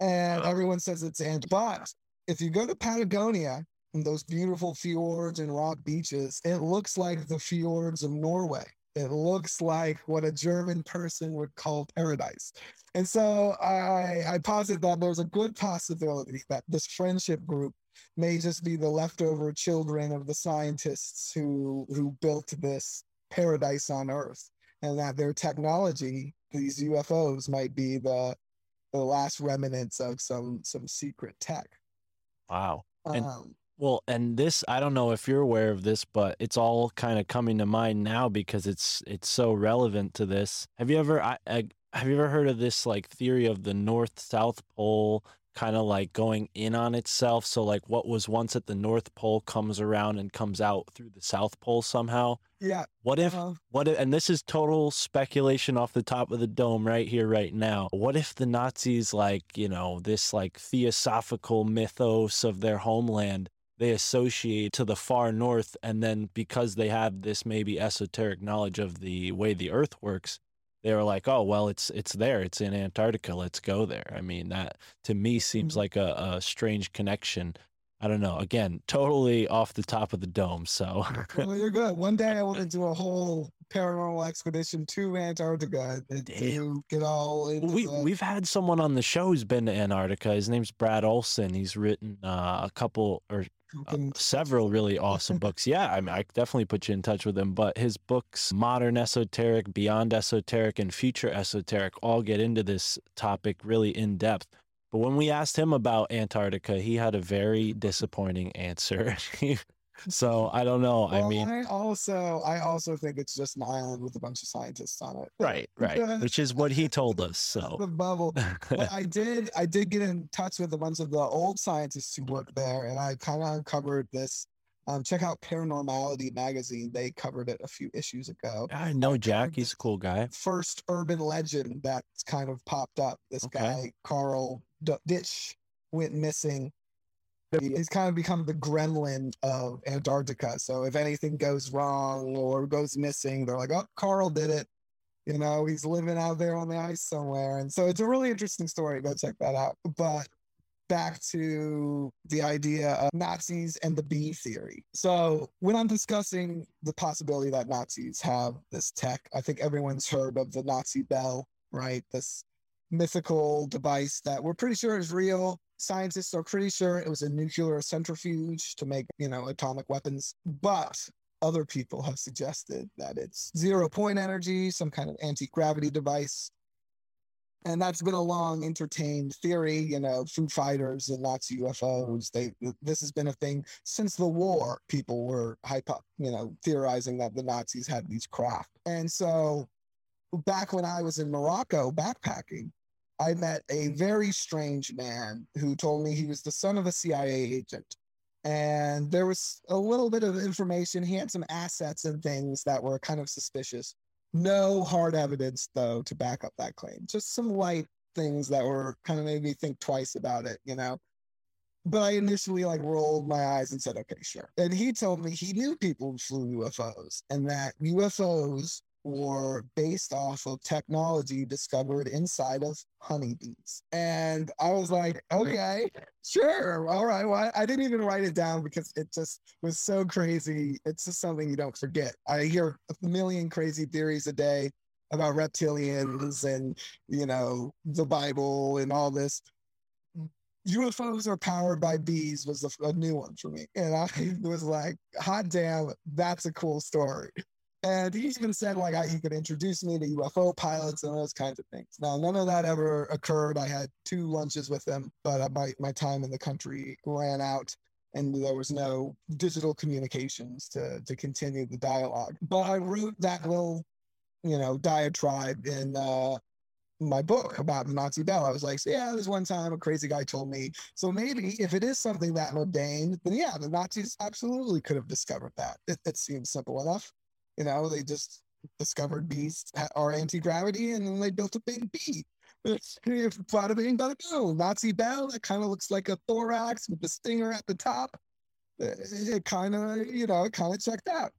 Speaker 1: And everyone says it's and but if you go to Patagonia and those beautiful fjords and rock beaches, it looks like the fjords of Norway. It looks like what a German person would call paradise. And so I I posit that there's a good possibility that this friendship group may just be the leftover children of the scientists who who built this paradise on earth and that their technology these ufos might be the the last remnants of some some secret tech
Speaker 2: Wow. And-
Speaker 1: um,
Speaker 2: Well, and this I don't know if you're aware of this, but it's all kind of coming to mind now because it's it's so relevant to this. Have you ever I, I have you ever heard of this like theory of the north south pole kind of like going in on itself? So like what was once at the north pole comes around and comes out through the south pole somehow.
Speaker 1: yeah
Speaker 2: What if
Speaker 1: uh,
Speaker 2: what if, and this is total speculation off the top of the dome right here, right now. What if the Nazis, like, you know, this like theosophical mythos of their homeland, they associate to the far north, and then because they have this maybe esoteric knowledge of the way the earth works, they were like, oh, well, it's it's there. It's in Antarctica. Let's go there. I mean, that to me seems
Speaker 1: Mhm.
Speaker 2: like a, a strange connection. I don't know. Again, totally off the top of the dome. So
Speaker 1: well you're good one day i want to do a whole paranormal expedition to antarctica and to get all
Speaker 2: we
Speaker 1: the-
Speaker 2: we've had someone on the show who's been to Antarctica. His name's Brad Olson. He's written uh, a couple or uh, several really awesome books. Yeah, I mean, I definitely put you in touch with him. But his books, Modern Esoteric, Beyond Esoteric, and Future Esoteric, all get into this topic really in depth. But when we asked him about Antarctica, he had a very disappointing answer. so I don't know. I mean,
Speaker 1: I also I also think it's just an island with a bunch of scientists on it.
Speaker 2: right, right, which is what he told us. So.
Speaker 1: The bubble. But I did I did get in touch with a bunch of the old scientists who work there, and I kind of uncovered this. Um, check out Paranormality magazine. They covered it a few issues ago.
Speaker 2: I know Jack. He's a cool guy.
Speaker 1: First urban legend that's kind of popped up. This
Speaker 2: Okay.
Speaker 1: guy Carl Ditch went missing. He's kind of become the gremlin of Antarctica. So if anything goes wrong or goes missing, they're like, "Oh, Carl did it." You know, he's living out there on the ice somewhere. And so it's a really interesting story. Go check that out. But back to the idea of Nazis and the B theory. So when I'm discussing the possibility that Nazis have this tech, I think everyone's heard of the Nazi bell, right? This mythical device that we're pretty sure is real. Scientists are pretty sure it was a nuclear centrifuge to make, you know, atomic weapons. But other people have suggested that it's zero point energy, some kind of anti gravity device. And that's been a long entertained theory, you know, foo fighters and Nazi UFOs. They this has been a thing since the war. People were hypo, you know, theorizing that the Nazis had these craft. And so back when I was in Morocco backpacking, I met a very strange man who told me he was the son of a CIA agent. And there was a little bit of information. He had some assets and things that were kind of suspicious. No hard evidence, though, to back up that claim. Just some light things that were kind of made me think twice about it, you know? But I initially like rolled my eyes and said, okay, sure. And he told me he knew people who flew UFOs and that UFOs were based off of technology discovered inside of honeybees. And I was like, okay, sure. All right. Well, I, didn't even write it down because it just was so crazy. It's just something you don't forget. I hear a million crazy theories a day about reptilians and, you know, the Bible and all this. UFOs are powered by bees was a, a new one for me. And I was like, hot damn, that's a cool story. And he even said like I, he could introduce me to UFO pilots and those kinds of things. Now none of that ever occurred. I had two lunches with them, but uh, my my time in the country ran out, and there was no digital communications to to continue the dialogue. But I wrote that little, you know, diatribe in uh, my book about the Nazi Bell. I was like, so yeah, there's one time a crazy guy told me. So maybe if it is something that mundane, then yeah, the Nazis absolutely could have discovered that. It, it seems simple enough. You know, they just discovered bees are anti gravity and then they built a big bee. Bada bing, bada. Nazi bell that kind of looks like a thorax with the stinger at the top. It kind of, you know, it kind of checked out.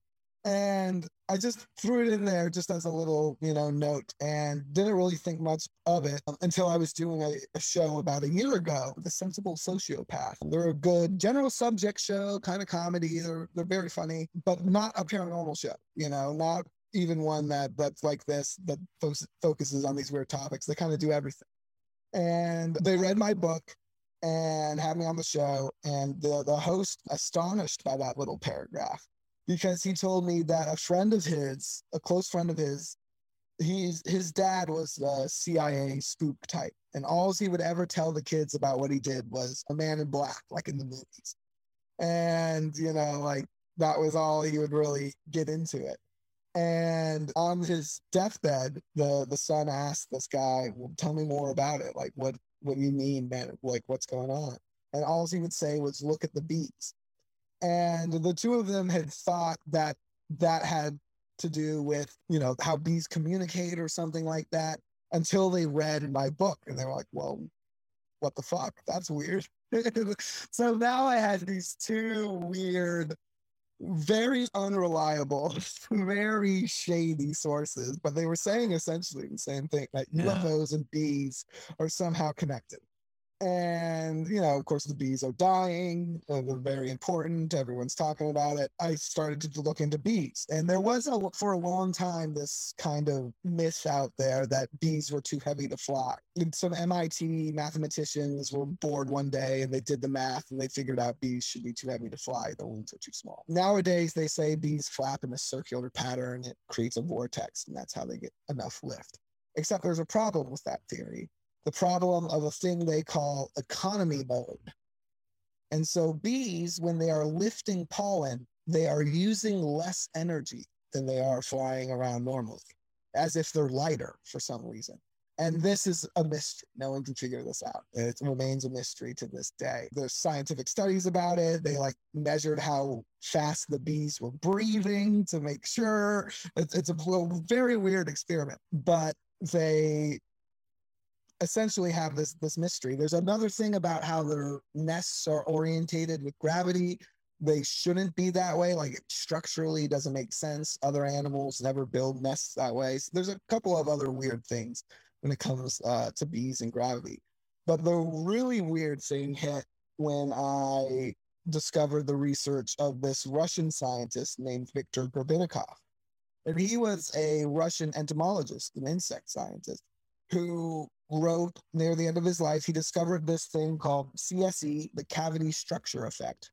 Speaker 1: And I just threw it in there just as a little, you know, note and didn't really think much of it um, until I was doing a, a show about a year ago, The Sensible Sociopath. They're a good general subject show, kind of comedy. They're, they're very funny, but not a paranormal show, you know, not even one that that's like this, that fo- focuses on these weird topics. They kind of do everything. And they read my book and had me on the show. And the, the host astonished by that little paragraph because he told me that a friend of his, a close friend of his, he's his dad was a CIA spook type, and all he would ever tell the kids about what he did was a man in black, like in the movies. And you know, like that was all he would really get into it. And on his deathbed, the the son asked this guy, well, "Tell me more about it. Like, what what do you mean, man? Like, what's going on?" And all he would say was, "Look at the bees." And the two of them had thought that that had to do with you know how bees communicate or something like that until they read my book. And they were like well what the fuck? That's weird. So now i had these two weird very unreliable very shady sources but they were saying essentially the same thing that
Speaker 2: Yeah.
Speaker 1: ufos and bees are somehow connected and you know of course the bees are dying they're very important everyone's talking about it. I started to look into bees and there was a for a long time this kind of myth out there that bees were too heavy to fly. And some mit mathematicians were bored one day and they did the math and they figured out bees should be too heavy to fly the wings are too small. Nowadays they say bees flap in a circular pattern it creates a vortex and that's how they get enough lift. Except there's a problem with that theory the problem of a thing they call economy mode. And so bees, when they are lifting pollen, they are using less energy than they are flying around normally, as if they're lighter for some reason. And this is a mystery. No one can figure this out. It remains a mystery to this day. There's scientific studies about it. They like measured how fast the bees were breathing to make sure. It's, it's a very weird experiment, but they essentially have this this mystery. There's another thing about how their nests are orientated with gravity. They shouldn't be that way. Like it structurally doesn't make sense. Other animals never build nests that way. So there's a couple of other weird things when it comes uh, to bees and gravity. But the really weird thing hit when I discovered the research of this Russian scientist named Viktor Grebennikov. And he was a Russian entomologist, an insect scientist who wrote near the end of his life, he discovered this thing called CSE, the cavity structure effect.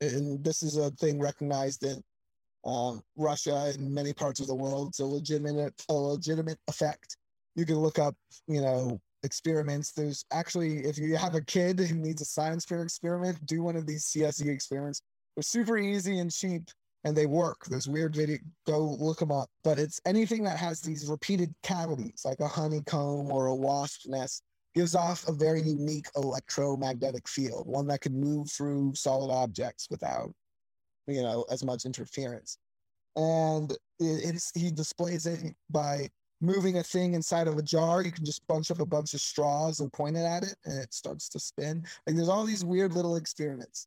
Speaker 1: And this is a thing recognized in um, Russia and many parts of the world. It's a legitimate, a legitimate effect. You can look up, you know, experiments. There's actually, if you have a kid who needs a science fair experiment, do one of these CSE experiments. They're super easy and cheap and they work. There's weird video. Go look them up. But it's anything that has these repeated cavities, like a honeycomb or a wasp nest, gives off a very unique electromagnetic field, one that can move through solid objects without, you know, as much interference. And it, he displays it by moving a thing inside of a jar. You can just bunch up a bunch of straws and point it at it, and it starts to spin. Like there's all these weird little experiments.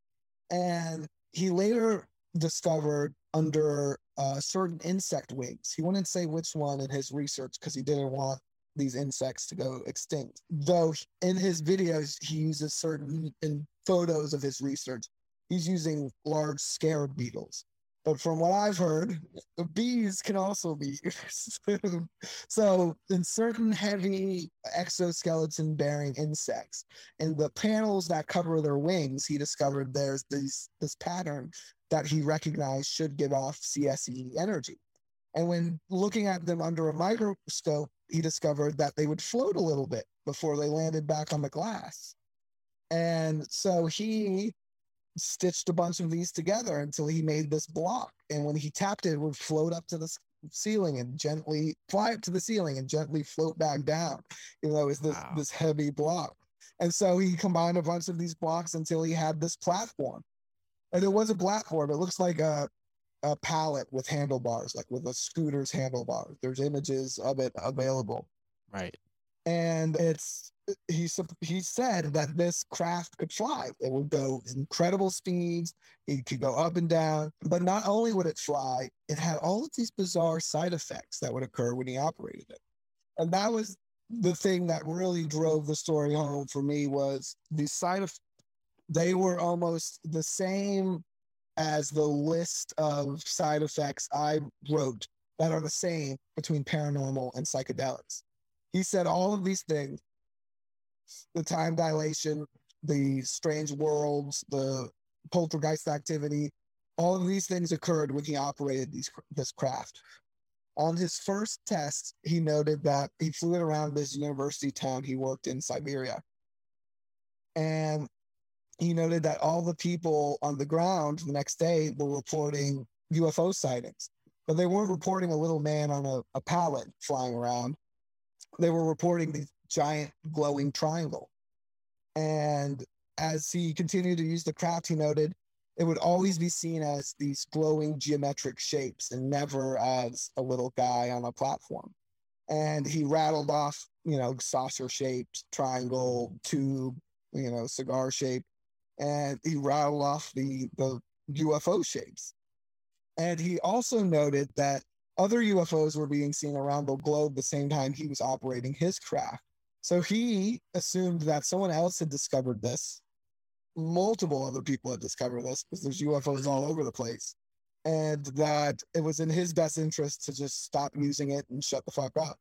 Speaker 1: And he later discovered under uh, certain insect wings. He wouldn't say which one in his research because he didn't want these insects to go extinct. Though in his videos, he uses certain in photos of his research, he's using large scarab beetles. But from what I've heard, bees can also be used. so, in certain heavy exoskeleton bearing insects, in the panels that cover their wings, he discovered there's this, this pattern that he recognized should give off CSE energy. And when looking at them under a microscope, he discovered that they would float a little bit before they landed back on the glass. And so he stitched a bunch of these together until he made this block. And when he tapped it, it would float up to the ceiling and gently fly up to the ceiling and gently float back down. You know, it's this
Speaker 2: Wow.
Speaker 1: this heavy block. And so he combined a bunch of these blocks until he had this platform. And it was a platform. It looks like a a pallet with handlebars, like with a scooter's handlebars. There's images of it mm-hmm. available
Speaker 2: Right.
Speaker 1: and it's he he said that this craft could fly. It would go incredible speeds. It could go up and down. But not only would it fly, it had all of these bizarre side effects that would occur when he operated it. And that was the thing that really drove the story home for me was the side of they were almost the same as the list of side effects I wrote that are the same between paranormal and psychedelics he said all of these things the time dilation the strange worlds the poltergeist activity all of these things occurred when he operated these this craft. On his first test he noted that he flew it around this university town he worked in siberia. And he noted that all the people on the ground the next day were reporting ufo sightings but they weren't reporting a little man on a, a pallet flying around. They were reporting the giant glowing triangle. And as he continued to use the craft, he noted it would always be seen as these glowing geometric shapes and never as a little guy on a platform. And he rattled off, you know, saucer shaped, triangle, tube, you know, cigar shape. And he rattled off the, the UFO shapes. And he also noted that other UFOs were being seen around the globe the same time he was operating his craft. So he assumed that someone else had discovered this. Multiple other people had discovered this because there's UFOs all over the place. And that it was in his best interest to just stop using it and shut the fuck up.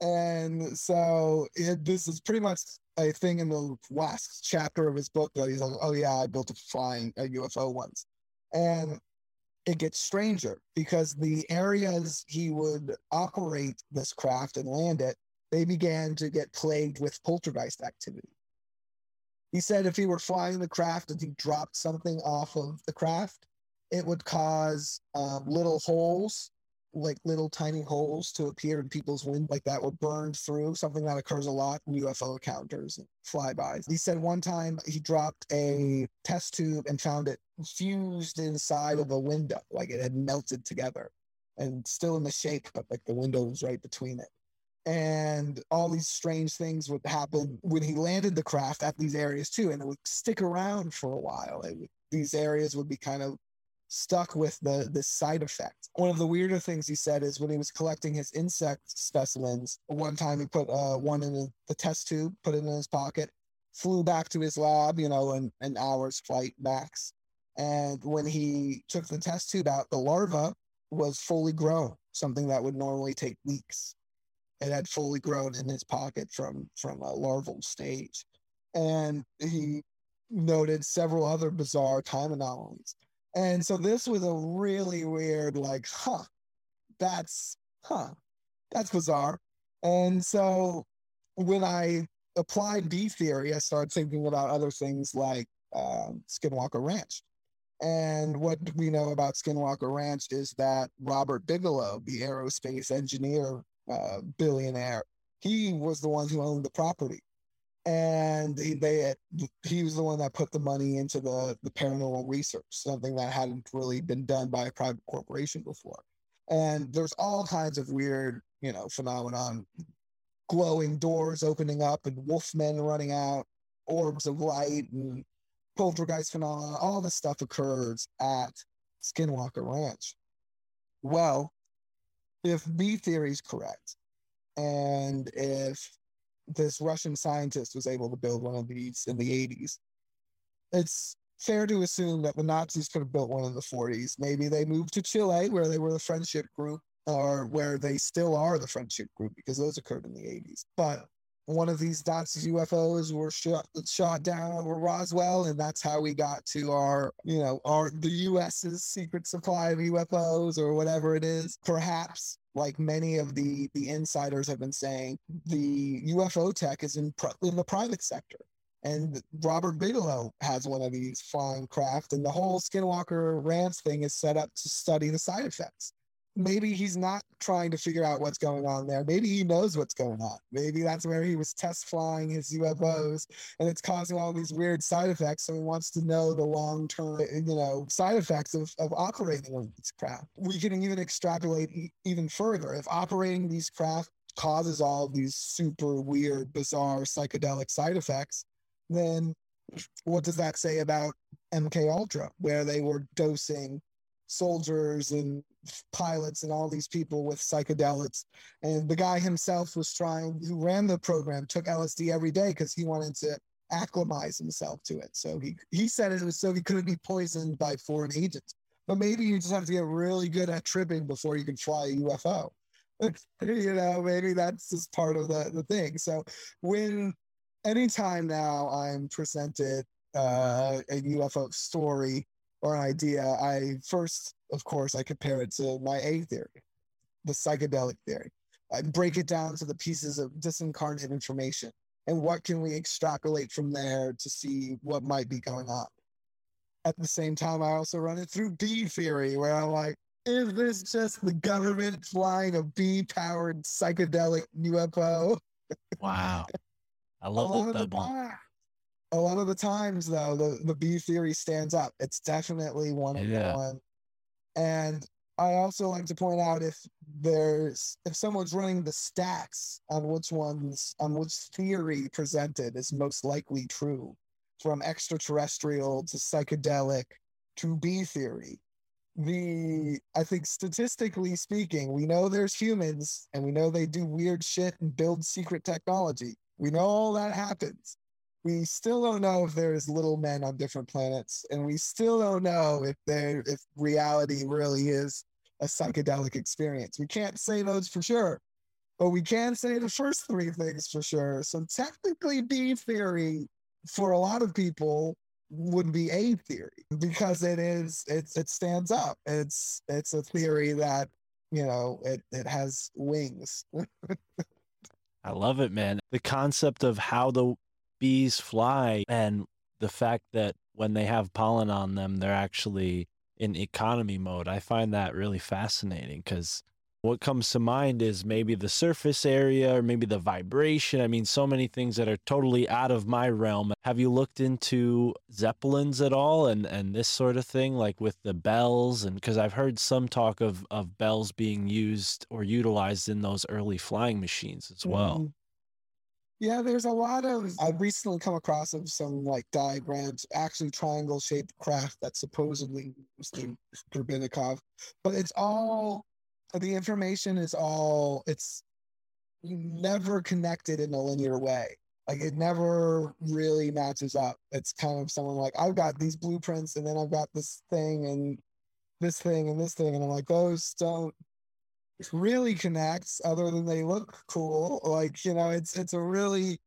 Speaker 1: And so it, this is pretty much a thing in the last chapter of his book that he's like, oh yeah, I built a flying a UFO once. And it gets stranger because the areas he would operate this craft and land it, they began to get plagued with poltergeist activity. He said if he were flying the craft and he dropped something off of the craft, it would cause um, little holes, like little tiny holes to appear in people's wind, like that were burned through, something that occurs a lot in UFO encounters and flybys. He said one time he dropped a test tube and found it fused inside of a window, like it had melted together and still in the shape, but like the window was right between it. And all these strange things would happen when he landed the craft at these areas too, and it would stick around for a while. These areas would be kind of stuck with the this side effect. One of the weirder things he said is when he was collecting his insect specimens, one time he put uh, one in the- the test tube, put it in his pocket, flew back to his lab, you know, in an hour's flight max. And when he took the test tube out, the larva was fully grown, something that would normally take weeks. It had fully grown in his pocket from from a larval stage. And he noted several other bizarre time anomalies. And so this was a really weird, like, huh, that's, huh, that's bizarre. And so when I applied B theory, I started thinking about other things like um, Skinwalker Ranch. And what we know about Skinwalker Ranch is that Robert Bigelow, the aerospace engineer uh, billionaire, he was the one who owned the property and he, they he was the one that put the money into the the paranormal research, something that hadn't really been done by a private corporation before. And there's all kinds of weird, you know, phenomenon, glowing doors opening up and wolfmen running out, orbs of light and poltergeist phenomena. All this stuff occurs at Skinwalker Ranch. Well, if B theory is correct, and if this Russian scientist was able to build one of these in the 80s. It's fair to assume that the Nazis could have built one in the 40s. Maybe they moved to Chile, where they were the friendship group, or where they still are the friendship group, because those occurred in the 80s. But one of these dots UFOs were shot shot down over Roswell, and that's how we got to our, you know, our the U.S.'s secret supply of UFOs or whatever it is. Perhaps, like many of the the insiders have been saying, the UFO tech is in in the private sector. And Robert Bigelow has one of these flying craft, and the whole Skinwalker Ranch thing is set up to study the side effects maybe he's not trying to figure out what's going on there. Maybe he knows what's going on. Maybe that's where he was test flying his UFOs and it's causing all these weird side effects. So he wants to know the long term, you know, side effects of, of operating of these craft. We can even extrapolate even further. If operating these craft causes all these super weird, bizarre psychedelic side effects, then what does that say about MK Ultra, where they were dosing soldiers and pilots and all these people with psychedelics. And the guy himself was trying, who ran the program, took LSD every day because he wanted to acclimatize himself to it. So he, he said it was so he couldn't be poisoned by foreign agents. But maybe you just have to get really good at tripping before you can fly a UFO. you know, maybe that's just part of the, the thing. So when anytime now I'm presented uh, a UFO story or an idea, I first, of course, I compare it to my A theory, the psychedelic theory. I break it down to the pieces of disincarnate information and what can we extrapolate from there to see what might be going on. At the same time, I also run it through B theory, where I'm like, is this just the government flying a B powered psychedelic UFO?
Speaker 2: Wow. I love
Speaker 1: lot
Speaker 2: that
Speaker 1: of the time, a lot of the times though, the, the B theory stands up. It's definitely one of
Speaker 2: Yeah.
Speaker 1: one. And I also like to point out if there's if someone's running the stats on which ones on which theory presented is most likely true, from extraterrestrial to psychedelic to B theory. The I think statistically speaking, we know there's humans and we know they do weird shit and build secret technology. We know all that happens. We still don't know if there's little men on different planets, and we still don't know if there if reality really is a psychedelic experience. We can't say those for sure, but we can say the first three things for sure. So technically, B theory for a lot of people would be A theory because it is it's it stands up. It's it's a theory that you know it it has wings.
Speaker 2: I love it, man. The concept of how the bees fly and the fact that when they have pollen on them, they're actually in economy mode. I find that really fascinating because what comes to mind is maybe the surface area or maybe the vibration. I mean, so many things that are totally out of my realm. Have you looked into zeppelins at all and and this sort of thing, like with the bells? And because I've heard some talk of of bells being used or utilized in those early flying machines as well.
Speaker 1: Mm-hmm. Yeah, there's a lot of. I've recently come across of some like diagrams, actually triangle shaped craft that supposedly used in Turbinikov, but it's all the information is all it's never connected in a linear way. Like it never really matches up. It's kind of someone like I've got these blueprints and then I've got this thing and this thing and this thing, and I'm like those don't really connects other than they look cool like you know it's it's a really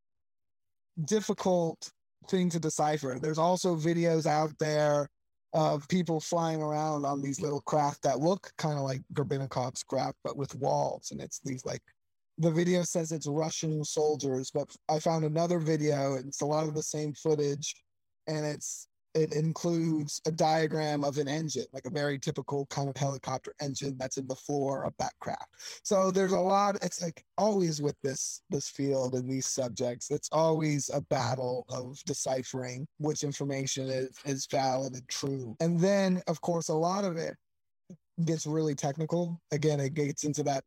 Speaker 1: difficult thing to decipher. There's also videos out there of people flying around on these little craft that look kind of like Gorbanov's craft but with walls and it's these like the video says it's Russian soldiers but I found another video and it's a lot of the same footage and it's it includes a diagram of an engine, like a very typical kind of helicopter engine that's in the floor of that craft. So there's a lot. It's like always with this this field and these subjects, it's always a battle of deciphering which information is is valid and true. And then, of course, a lot of it gets really technical. Again, it gets into that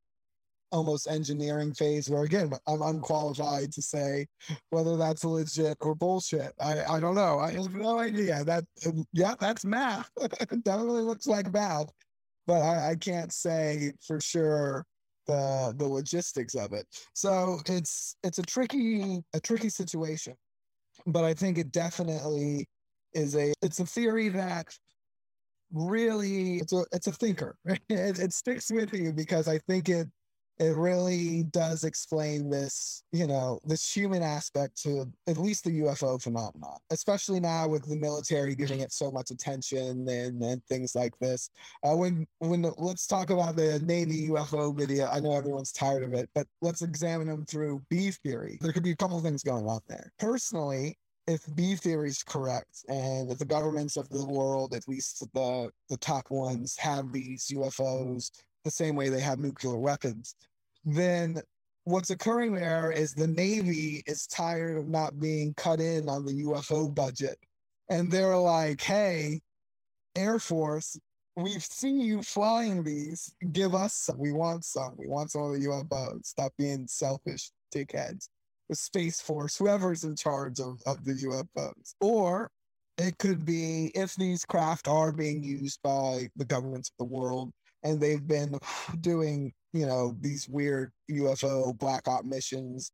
Speaker 1: almost engineering phase where again I'm unqualified to say whether that's legit or bullshit. I, I don't know. I have no idea. That yeah, that's math. it definitely looks like math, but I, I can't say for sure the the logistics of it. So it's it's a tricky a tricky situation, but I think it definitely is a it's a theory that really it's a it's a thinker. It, it sticks with you because I think it it really does explain this, you know, this human aspect to at least the UFO phenomenon, especially now with the military giving it so much attention and, and things like this. Uh, when when the, let's talk about the Navy UFO video. I know everyone's tired of it, but let's examine them through B theory. There could be a couple things going on there. Personally, if B theory is correct, and if the governments of the world, at least the the top ones, have these UFOs the same way they have nuclear weapons, then what's occurring there is the Navy is tired of not being cut in on the UFO budget. And they're like, hey, Air Force, we've seen you flying these. Give us some. We want some. We want some of the UFOs. Stop being selfish dickheads. The Space Force, whoever's in charge of, of the UFOs. Or it could be if these craft are being used by the governments of the world and they've been doing, you know, these weird UFO black op missions,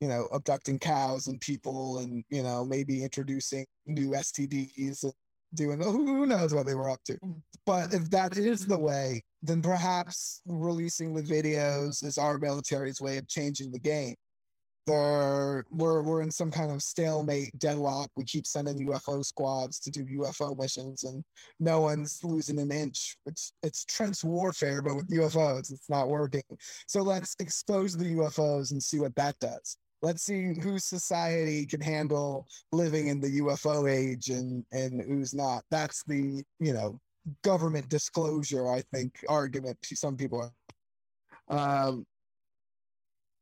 Speaker 1: you know, abducting cows and people and, you know, maybe introducing new STDs and doing who knows what they were up to. Mm-hmm. But if that is the way, then perhaps releasing the videos is our military's way of changing the game. They're, we're, we're in some kind of stalemate deadlock. We keep sending UFO squads to do UFO missions and no one's losing an inch. It's, it's trench warfare, but with UFOs, it's not working. So let's expose the UFOs and see what that does. Let's see whose society can handle living in the UFO age and, and who's not. That's the, you know, government disclosure, I think, argument some people are. Um,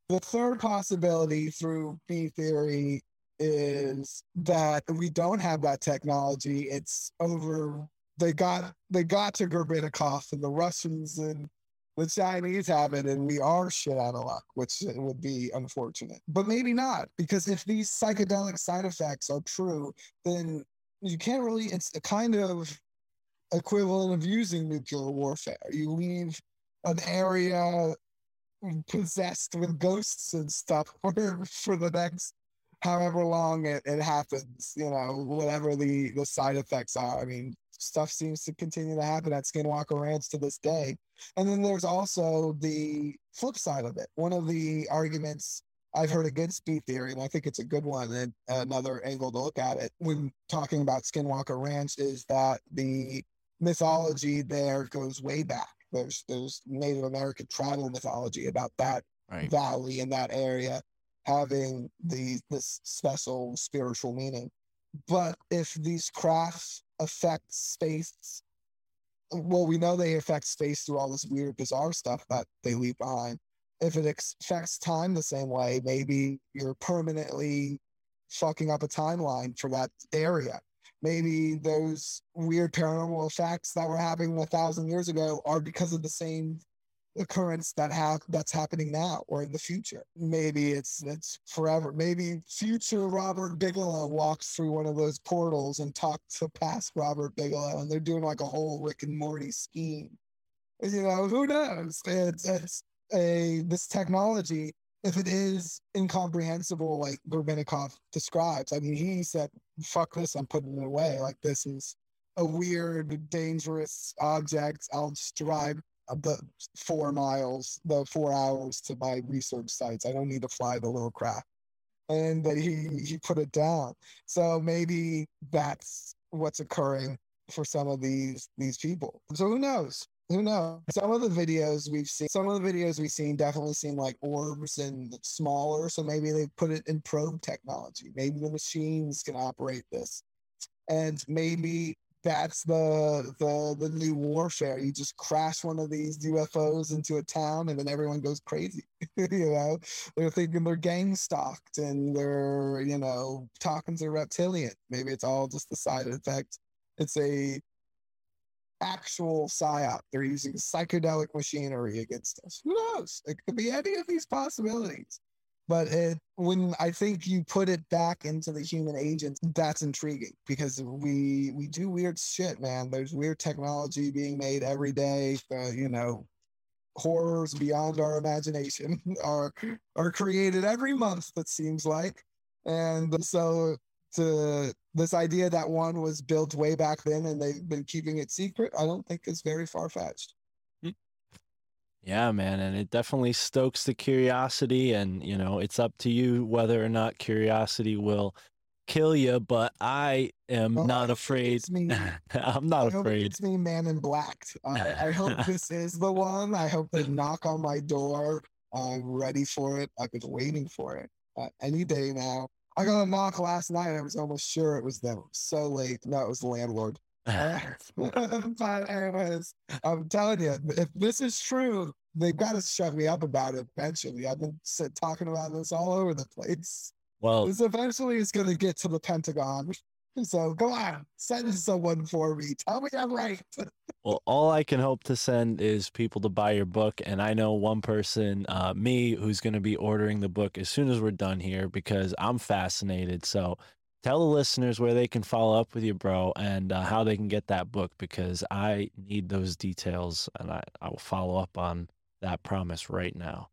Speaker 1: the third possibility through B theory is that we don't have that technology. It's over. They got they got to Gorbachev and the Russians and the Chinese have it, and we are shit out of luck, which would be unfortunate. But maybe not, because if these psychedelic side effects are true, then you can't really. It's a kind of equivalent of using nuclear warfare. You leave an area possessed with ghosts and stuff for, for the next however long it, it happens, you know, whatever the, the side effects are. I mean, stuff seems to continue to happen at Skinwalker Ranch to this day. And then there's also the flip side of it. One of the arguments I've heard against B theory, and I think it's a good one and another angle to look at it when talking about Skinwalker Ranch is that the mythology there goes way back. There's there's Native American tribal mythology about that
Speaker 2: Right.
Speaker 1: valley in that area having the this special spiritual meaning. But if these crafts affect space, well, we know they affect space through all this weird, bizarre stuff that they leave behind. If it affects time the same way, maybe you're permanently fucking up a timeline for that area. Maybe those weird paranormal effects that were happening a thousand years ago are because of the same occurrence that have that's happening now or in the future. Maybe it's it's forever. Maybe future Robert Bigelow walks through one of those portals and talks to past Robert Bigelow, and they're doing like a whole Rick and Morty scheme. You know, who knows? It's, it's a this technology. If it is incomprehensible, like Gorbachev describes, I mean, he said, "Fuck this! I'm putting it away. Like this is a weird, dangerous object. I'll just drive the four miles, the four hours to my research sites. I don't need to fly the little craft. And that he he put it down. So maybe that's what's occurring for some of these these people. So who knows? Who knows? Some of the videos we've seen, some of the videos we've seen definitely seem like orbs and smaller. So maybe they put it in probe technology. Maybe the machines can operate this. And maybe that's the the the new warfare. You just crash one of these UFOs into a town, and then everyone goes crazy. you know, they're thinking they're gang stalked, and they're you know talking to reptilian. Maybe it's all just the side effect. It's a actual psyop. They're using psychedelic machinery against us. Who knows? It could be any of these possibilities. But it, when I think you put it back into the human agent, that's intriguing because we we do weird shit, man. There's weird technology being made every day. Uh, you know, horrors beyond our imagination are are created every month. It seems like, and so to this idea that one was built way back then and they've been keeping it secret, I don't think is very far fetched.
Speaker 2: Yeah, man, and it definitely stokes the curiosity, and you know, it's up to you whether or not curiosity will kill you. But I am
Speaker 1: Well,
Speaker 2: not
Speaker 1: hope
Speaker 2: afraid.
Speaker 1: Me.
Speaker 2: I'm not
Speaker 1: hope
Speaker 2: afraid.
Speaker 1: it's me, man in black. I, I hope this is the one. I hope they knock on my door. I'm ready for it. I've been waiting for it uh, any day now. I got a knock last night. I was almost sure it was them. It was so late. No, it was the landlord. But anyways, I'm telling you, if this is true, they've got to shut me up about it eventually. I've been sit, talking about this all over the place.
Speaker 2: Well,
Speaker 1: This eventually is going to get to the Pentagon. So go on, send someone for me. Tell me I'm right.
Speaker 2: Well, all I can hope to send is people to buy your book. And I know one person, uh, me, who's going to be ordering the book as soon as we're done here because I'm fascinated. So tell the listeners where they can follow up with you, bro, and uh, how they can get that book because I need those details and I, I will follow up on that promise right now.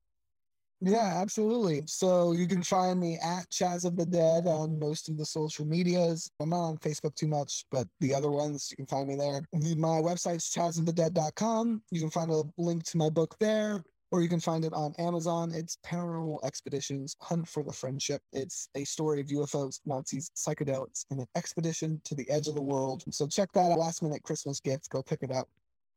Speaker 1: Yeah, absolutely. So you can find me at Chaz of the Dead on most of the social medias. I'm not on Facebook too much, but the other ones you can find me there. My website's chazofthedead.com. You can find a link to my book there, or you can find it on Amazon. It's Paranormal Expeditions Hunt for the Friendship. It's a story of UFOs, Nazis, psychedelics, and an expedition to the edge of the world. So check that out. Last minute Christmas gift. Go pick it up.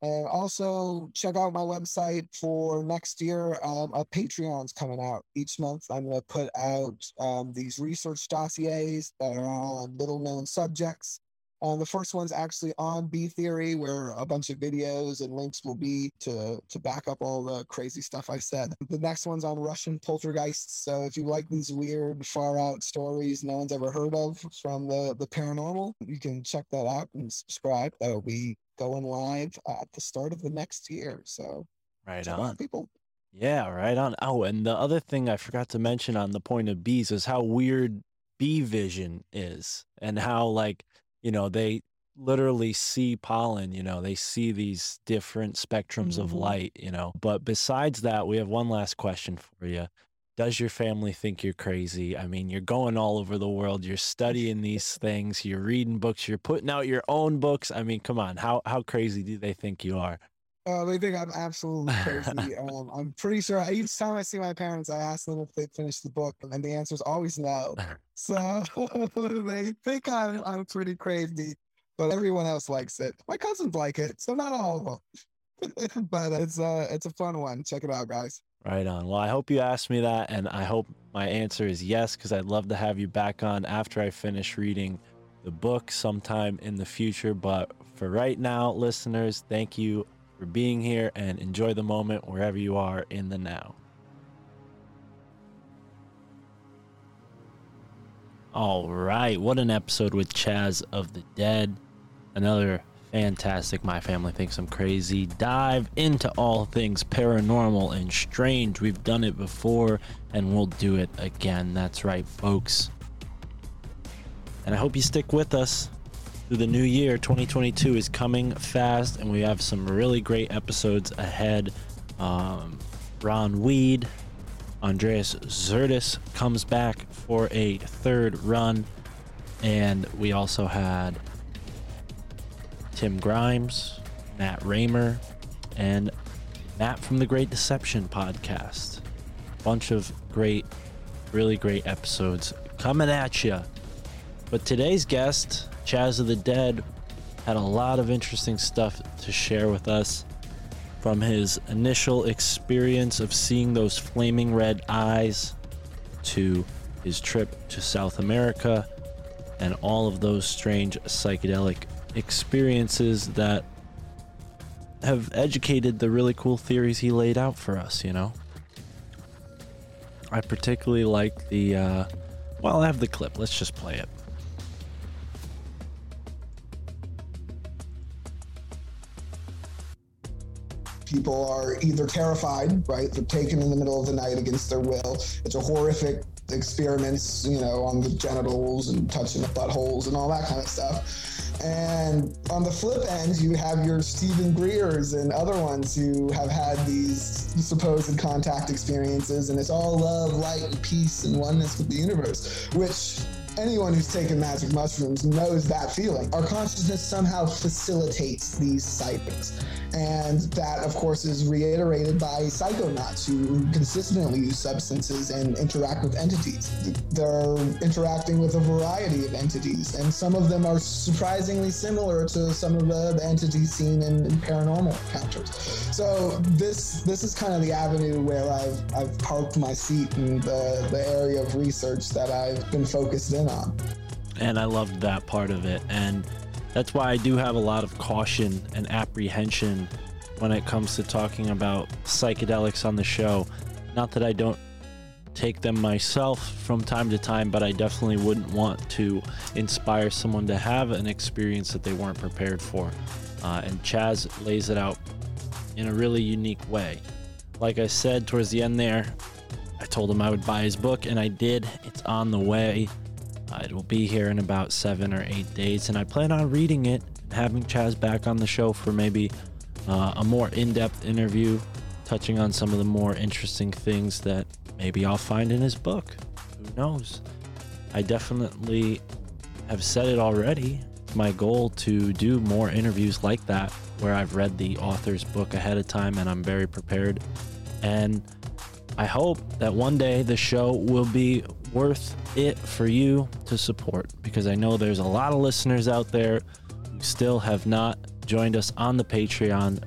Speaker 1: And also check out my website for next year. Um, a Patreon's coming out each month. I'm going to put out um, these research dossiers that are on little known subjects. Um, the first one's actually on B theory, where a bunch of videos and links will be to to back up all the crazy stuff I said. The next one's on Russian poltergeists. So if you like these weird, far out stories no one's ever heard of from the the paranormal, you can check that out and subscribe. That'll be going live at the start of the next year. So
Speaker 2: Right on.
Speaker 1: out, people.
Speaker 2: Yeah, right on. Oh, and the other thing I forgot to mention on the point of bees is how weird bee vision is and how like, you know, they literally see pollen, you know, they see these different spectrums of
Speaker 1: Mhm.
Speaker 2: light, you know. But besides that, we have one last question for you. Does your family think you're crazy? I mean, you're going all over the world, you're studying these things, you're reading books, you're putting out your own books. I mean, come on, how how crazy do they think you are?
Speaker 1: Uh, they think I'm absolutely crazy. um, I'm pretty sure each time I see my parents, I ask them if they finished the book, and the answer is always no. So they think I'm, I'm pretty crazy, but everyone else likes it. My cousins like it, so not all of them. but it's uh, it's a fun one. Check it out, guys.
Speaker 2: Right on. Well, I hope you asked me that, and I hope my answer is yes, because I'd love to have you back on after I finish reading the book sometime in the future. But for right now, listeners, thank you for being here and enjoy the moment wherever you are in the now. All right. What an episode with Chaz of the Dead. Another fantastic My Family Thinks I'm Crazy dive into all things paranormal and strange. We've done it before and we'll do it again. That's right, folks. And I hope you stick with us through the new year. 2022 is coming fast and we have some really great episodes ahead. Um, Ron Weed, Andreas Zertis comes back for a third run. And we also had Tim Grimes, Matt Raymer, and Matt from the Great Deception podcast. Bunch of great, really great episodes coming at you. But today's guest, Chaz of the Dead, had a lot of interesting stuff to share with us from his initial experience of seeing those flaming red eyes to his trip to South America and all of those strange psychedelic experiences that have educated the really cool theories he laid out for us, you know? I particularly like the, uh, well, I have the clip. Let's just play it.
Speaker 3: People are either terrified, right? They're taken in the middle of the night against their will. It's a horrific experiments, you know, on the genitals and touching the buttholes and all that kind of stuff. And on the flip end, you have your Steven Greers and other ones who have had these supposed contact experiences, and it's all love, light, and peace and oneness with the universe, which anyone who's taken magic mushrooms knows that feeling. Our consciousness somehow facilitates these sightings. And that, of course, is reiterated by psychonauts who consistently use substances and interact with entities. They're interacting with a variety of entities, and some of them are surprisingly similar to some of the, the entities seen in, in paranormal encounters. So this this is kind of the avenue where I've I've parked my seat in the, the area of research that I've been focused in
Speaker 2: and I loved that part of it. And that's why I do have a lot of caution and apprehension when it comes to talking about psychedelics on the show. Not that I don't take them myself from time to time, but I definitely wouldn't want to inspire someone to have an experience that they weren't prepared for. Uh, and Chaz lays it out in a really unique way. Like I said towards the end there, I told him I would buy his book, and I did. It's on the way. Uh, it will be here in about seven or eight days, and I plan on reading it having Chaz back on the show for maybe uh, a more in depth interview, touching on some of the more interesting things that maybe I'll find in his book. Who knows? I definitely have said it already. It's my goal to do more interviews like that where I've read the author's book ahead of time and I'm very prepared. And I hope that one day the show will be worth it for you to support because I know there's a lot of listeners out there who still have not joined us on the Patreon,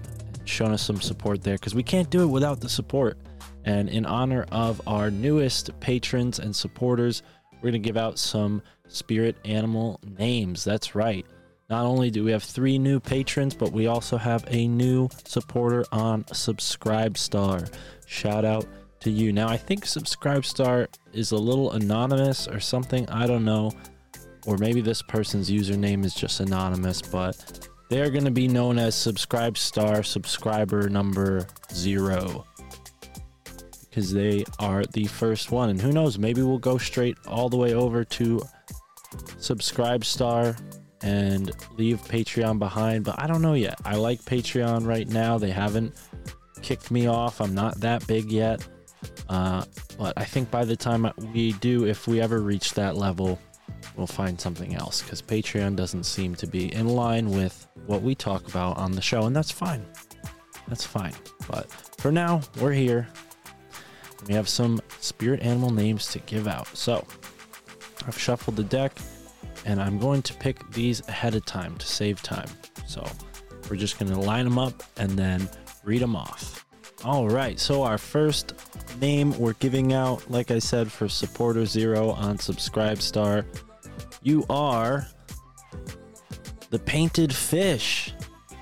Speaker 2: shown us some support there because we can't do it without the support. And in honor of our newest patrons and supporters, we're going to give out some spirit animal names. That's right. Not only do we have three new patrons, but we also have a new supporter on Subscribestar. Shout out to you. Now, I think Subscribestar is a little anonymous or something. I don't know. Or maybe this person's username is just anonymous, but they're going to be known as Subscribestar subscriber number zero because they are the first one. And who knows, maybe we'll go straight all the way over to Subscribestar and leave Patreon behind, but I don't know yet. I like Patreon right now. They haven't kicked me off. I'm not that big yet. Uh, but I think by the time we do, if we ever reach that level, we'll find something else because Patreon doesn't seem to be in line with what we talk about on the show, and that's fine. That's fine. But for now, we're here. We have some spirit animal names to give out. So I've shuffled the deck and I'm going to pick these ahead of time to save time. So we're just going to line them up and then read them off. All right, so our first name we're giving out, like I said, for supporter zero on Subscribestar, you are the painted fish.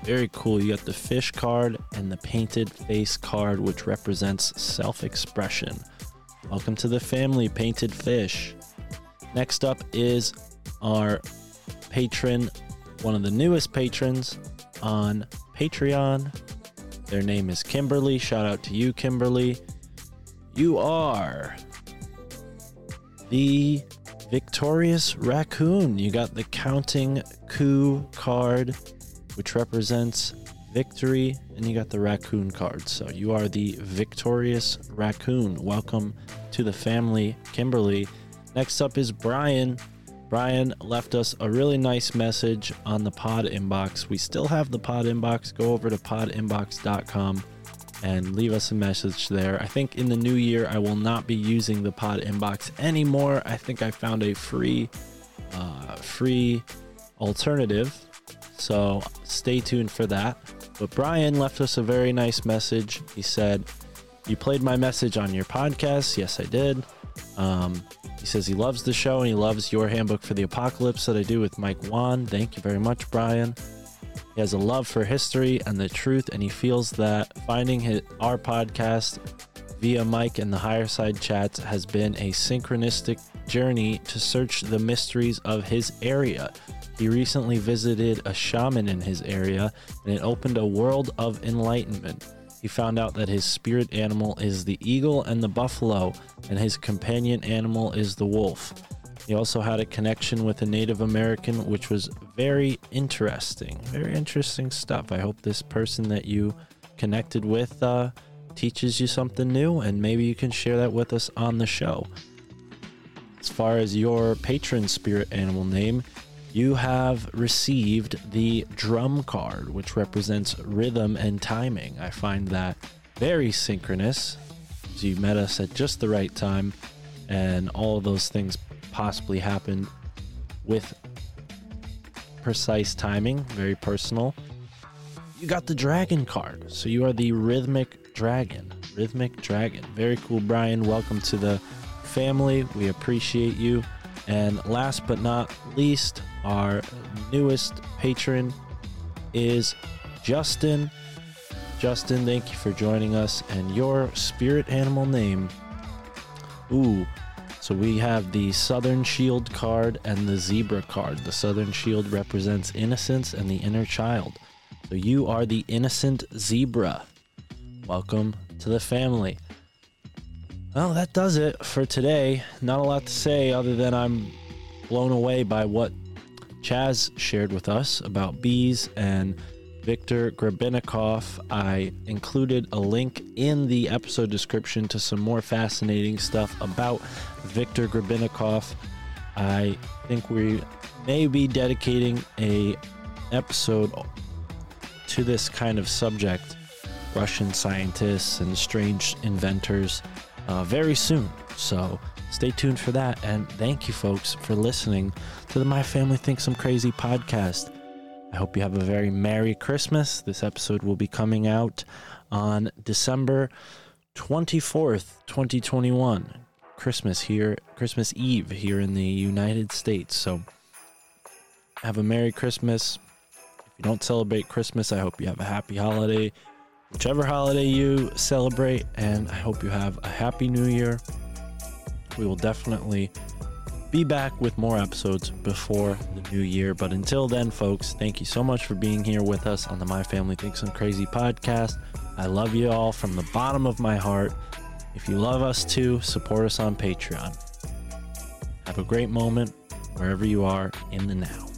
Speaker 2: Very cool. You got the fish card and the painted face card, which represents self expression. Welcome to the family, Painted Fish. Next up is our patron, one of the newest patrons on Patreon. Their name is Kimberly. Shout out to you, Kimberly. You are the victorious raccoon. You got the counting coup card, which represents victory, and you got the raccoon card. So you are the victorious raccoon. Welcome to the family, Kimberly. Next up is Brian. Brian left us a really nice message on the pod inbox. We still have the pod inbox. Go over to podinbox.com and leave us a message there. I think in the new year, I will not be using the pod inbox anymore. I think I found a free, uh, free alternative. So stay tuned for that. But Brian left us a very nice message. He said, You played my message on your podcast. Yes, I did. Um, he says he loves the show and he loves your handbook for the apocalypse that I do with Mike Wan. Thank you very much, Brian. He has a love for history and the truth, and he feels that finding his, our podcast via Mike and the Higher Side chats has been a synchronistic journey to search the mysteries of his area. He recently visited a shaman in his area, and it opened a world of enlightenment. He found out that his spirit animal is the eagle and the buffalo, and his companion animal is the wolf. He also had a connection with a Native American, which was very interesting. Very interesting stuff. I hope this person that you connected with uh, teaches you something new, and maybe you can share that with us on the show. as far as your patron spirit animal name, you have received the drum card, which represents rhythm and timing. I find that very synchronous. as You met us at just the right time, and all of those things possibly happened with precise timing, very personal. You got the dragon card, so you are the rhythmic dragon. Rhythmic dragon. Very cool, Brian. Welcome to the family. We appreciate you. And last but not least, our newest patron is Justin. Justin, thank you for joining us. And your spirit animal name. Ooh. So we have the Southern Shield card and the Zebra card. The Southern Shield represents innocence and the inner child. So you are the innocent zebra. Welcome to the family. Well, that does it for today. Not a lot to say other than I'm blown away by what Chaz shared with us about bees and Victor Grebennikov. I included a link in the episode description to some more fascinating stuff about Victor Grebennikov. I think we may be dedicating a episode to this kind of subject, Russian scientists and strange inventors, uh, very soon. So stay tuned for that. And thank you, folks, for listening to the My Family Thinks I'm Crazy podcast. I hope you have a very Merry Christmas. This episode will be coming out on December 24th, 2021. Christmas here, Christmas Eve here in the United States. So have a Merry Christmas. If you don't celebrate Christmas, I hope you have a happy holiday, whichever holiday you celebrate, and I hope you have a happy new year. We will definitely be back with more episodes before the new year. But until then, folks, thank you so much for being here with us on the My Family Thinks I'm Crazy podcast. I love you all from the bottom of my heart. If you love us too, support us on Patreon. Have a great moment wherever you are in the now.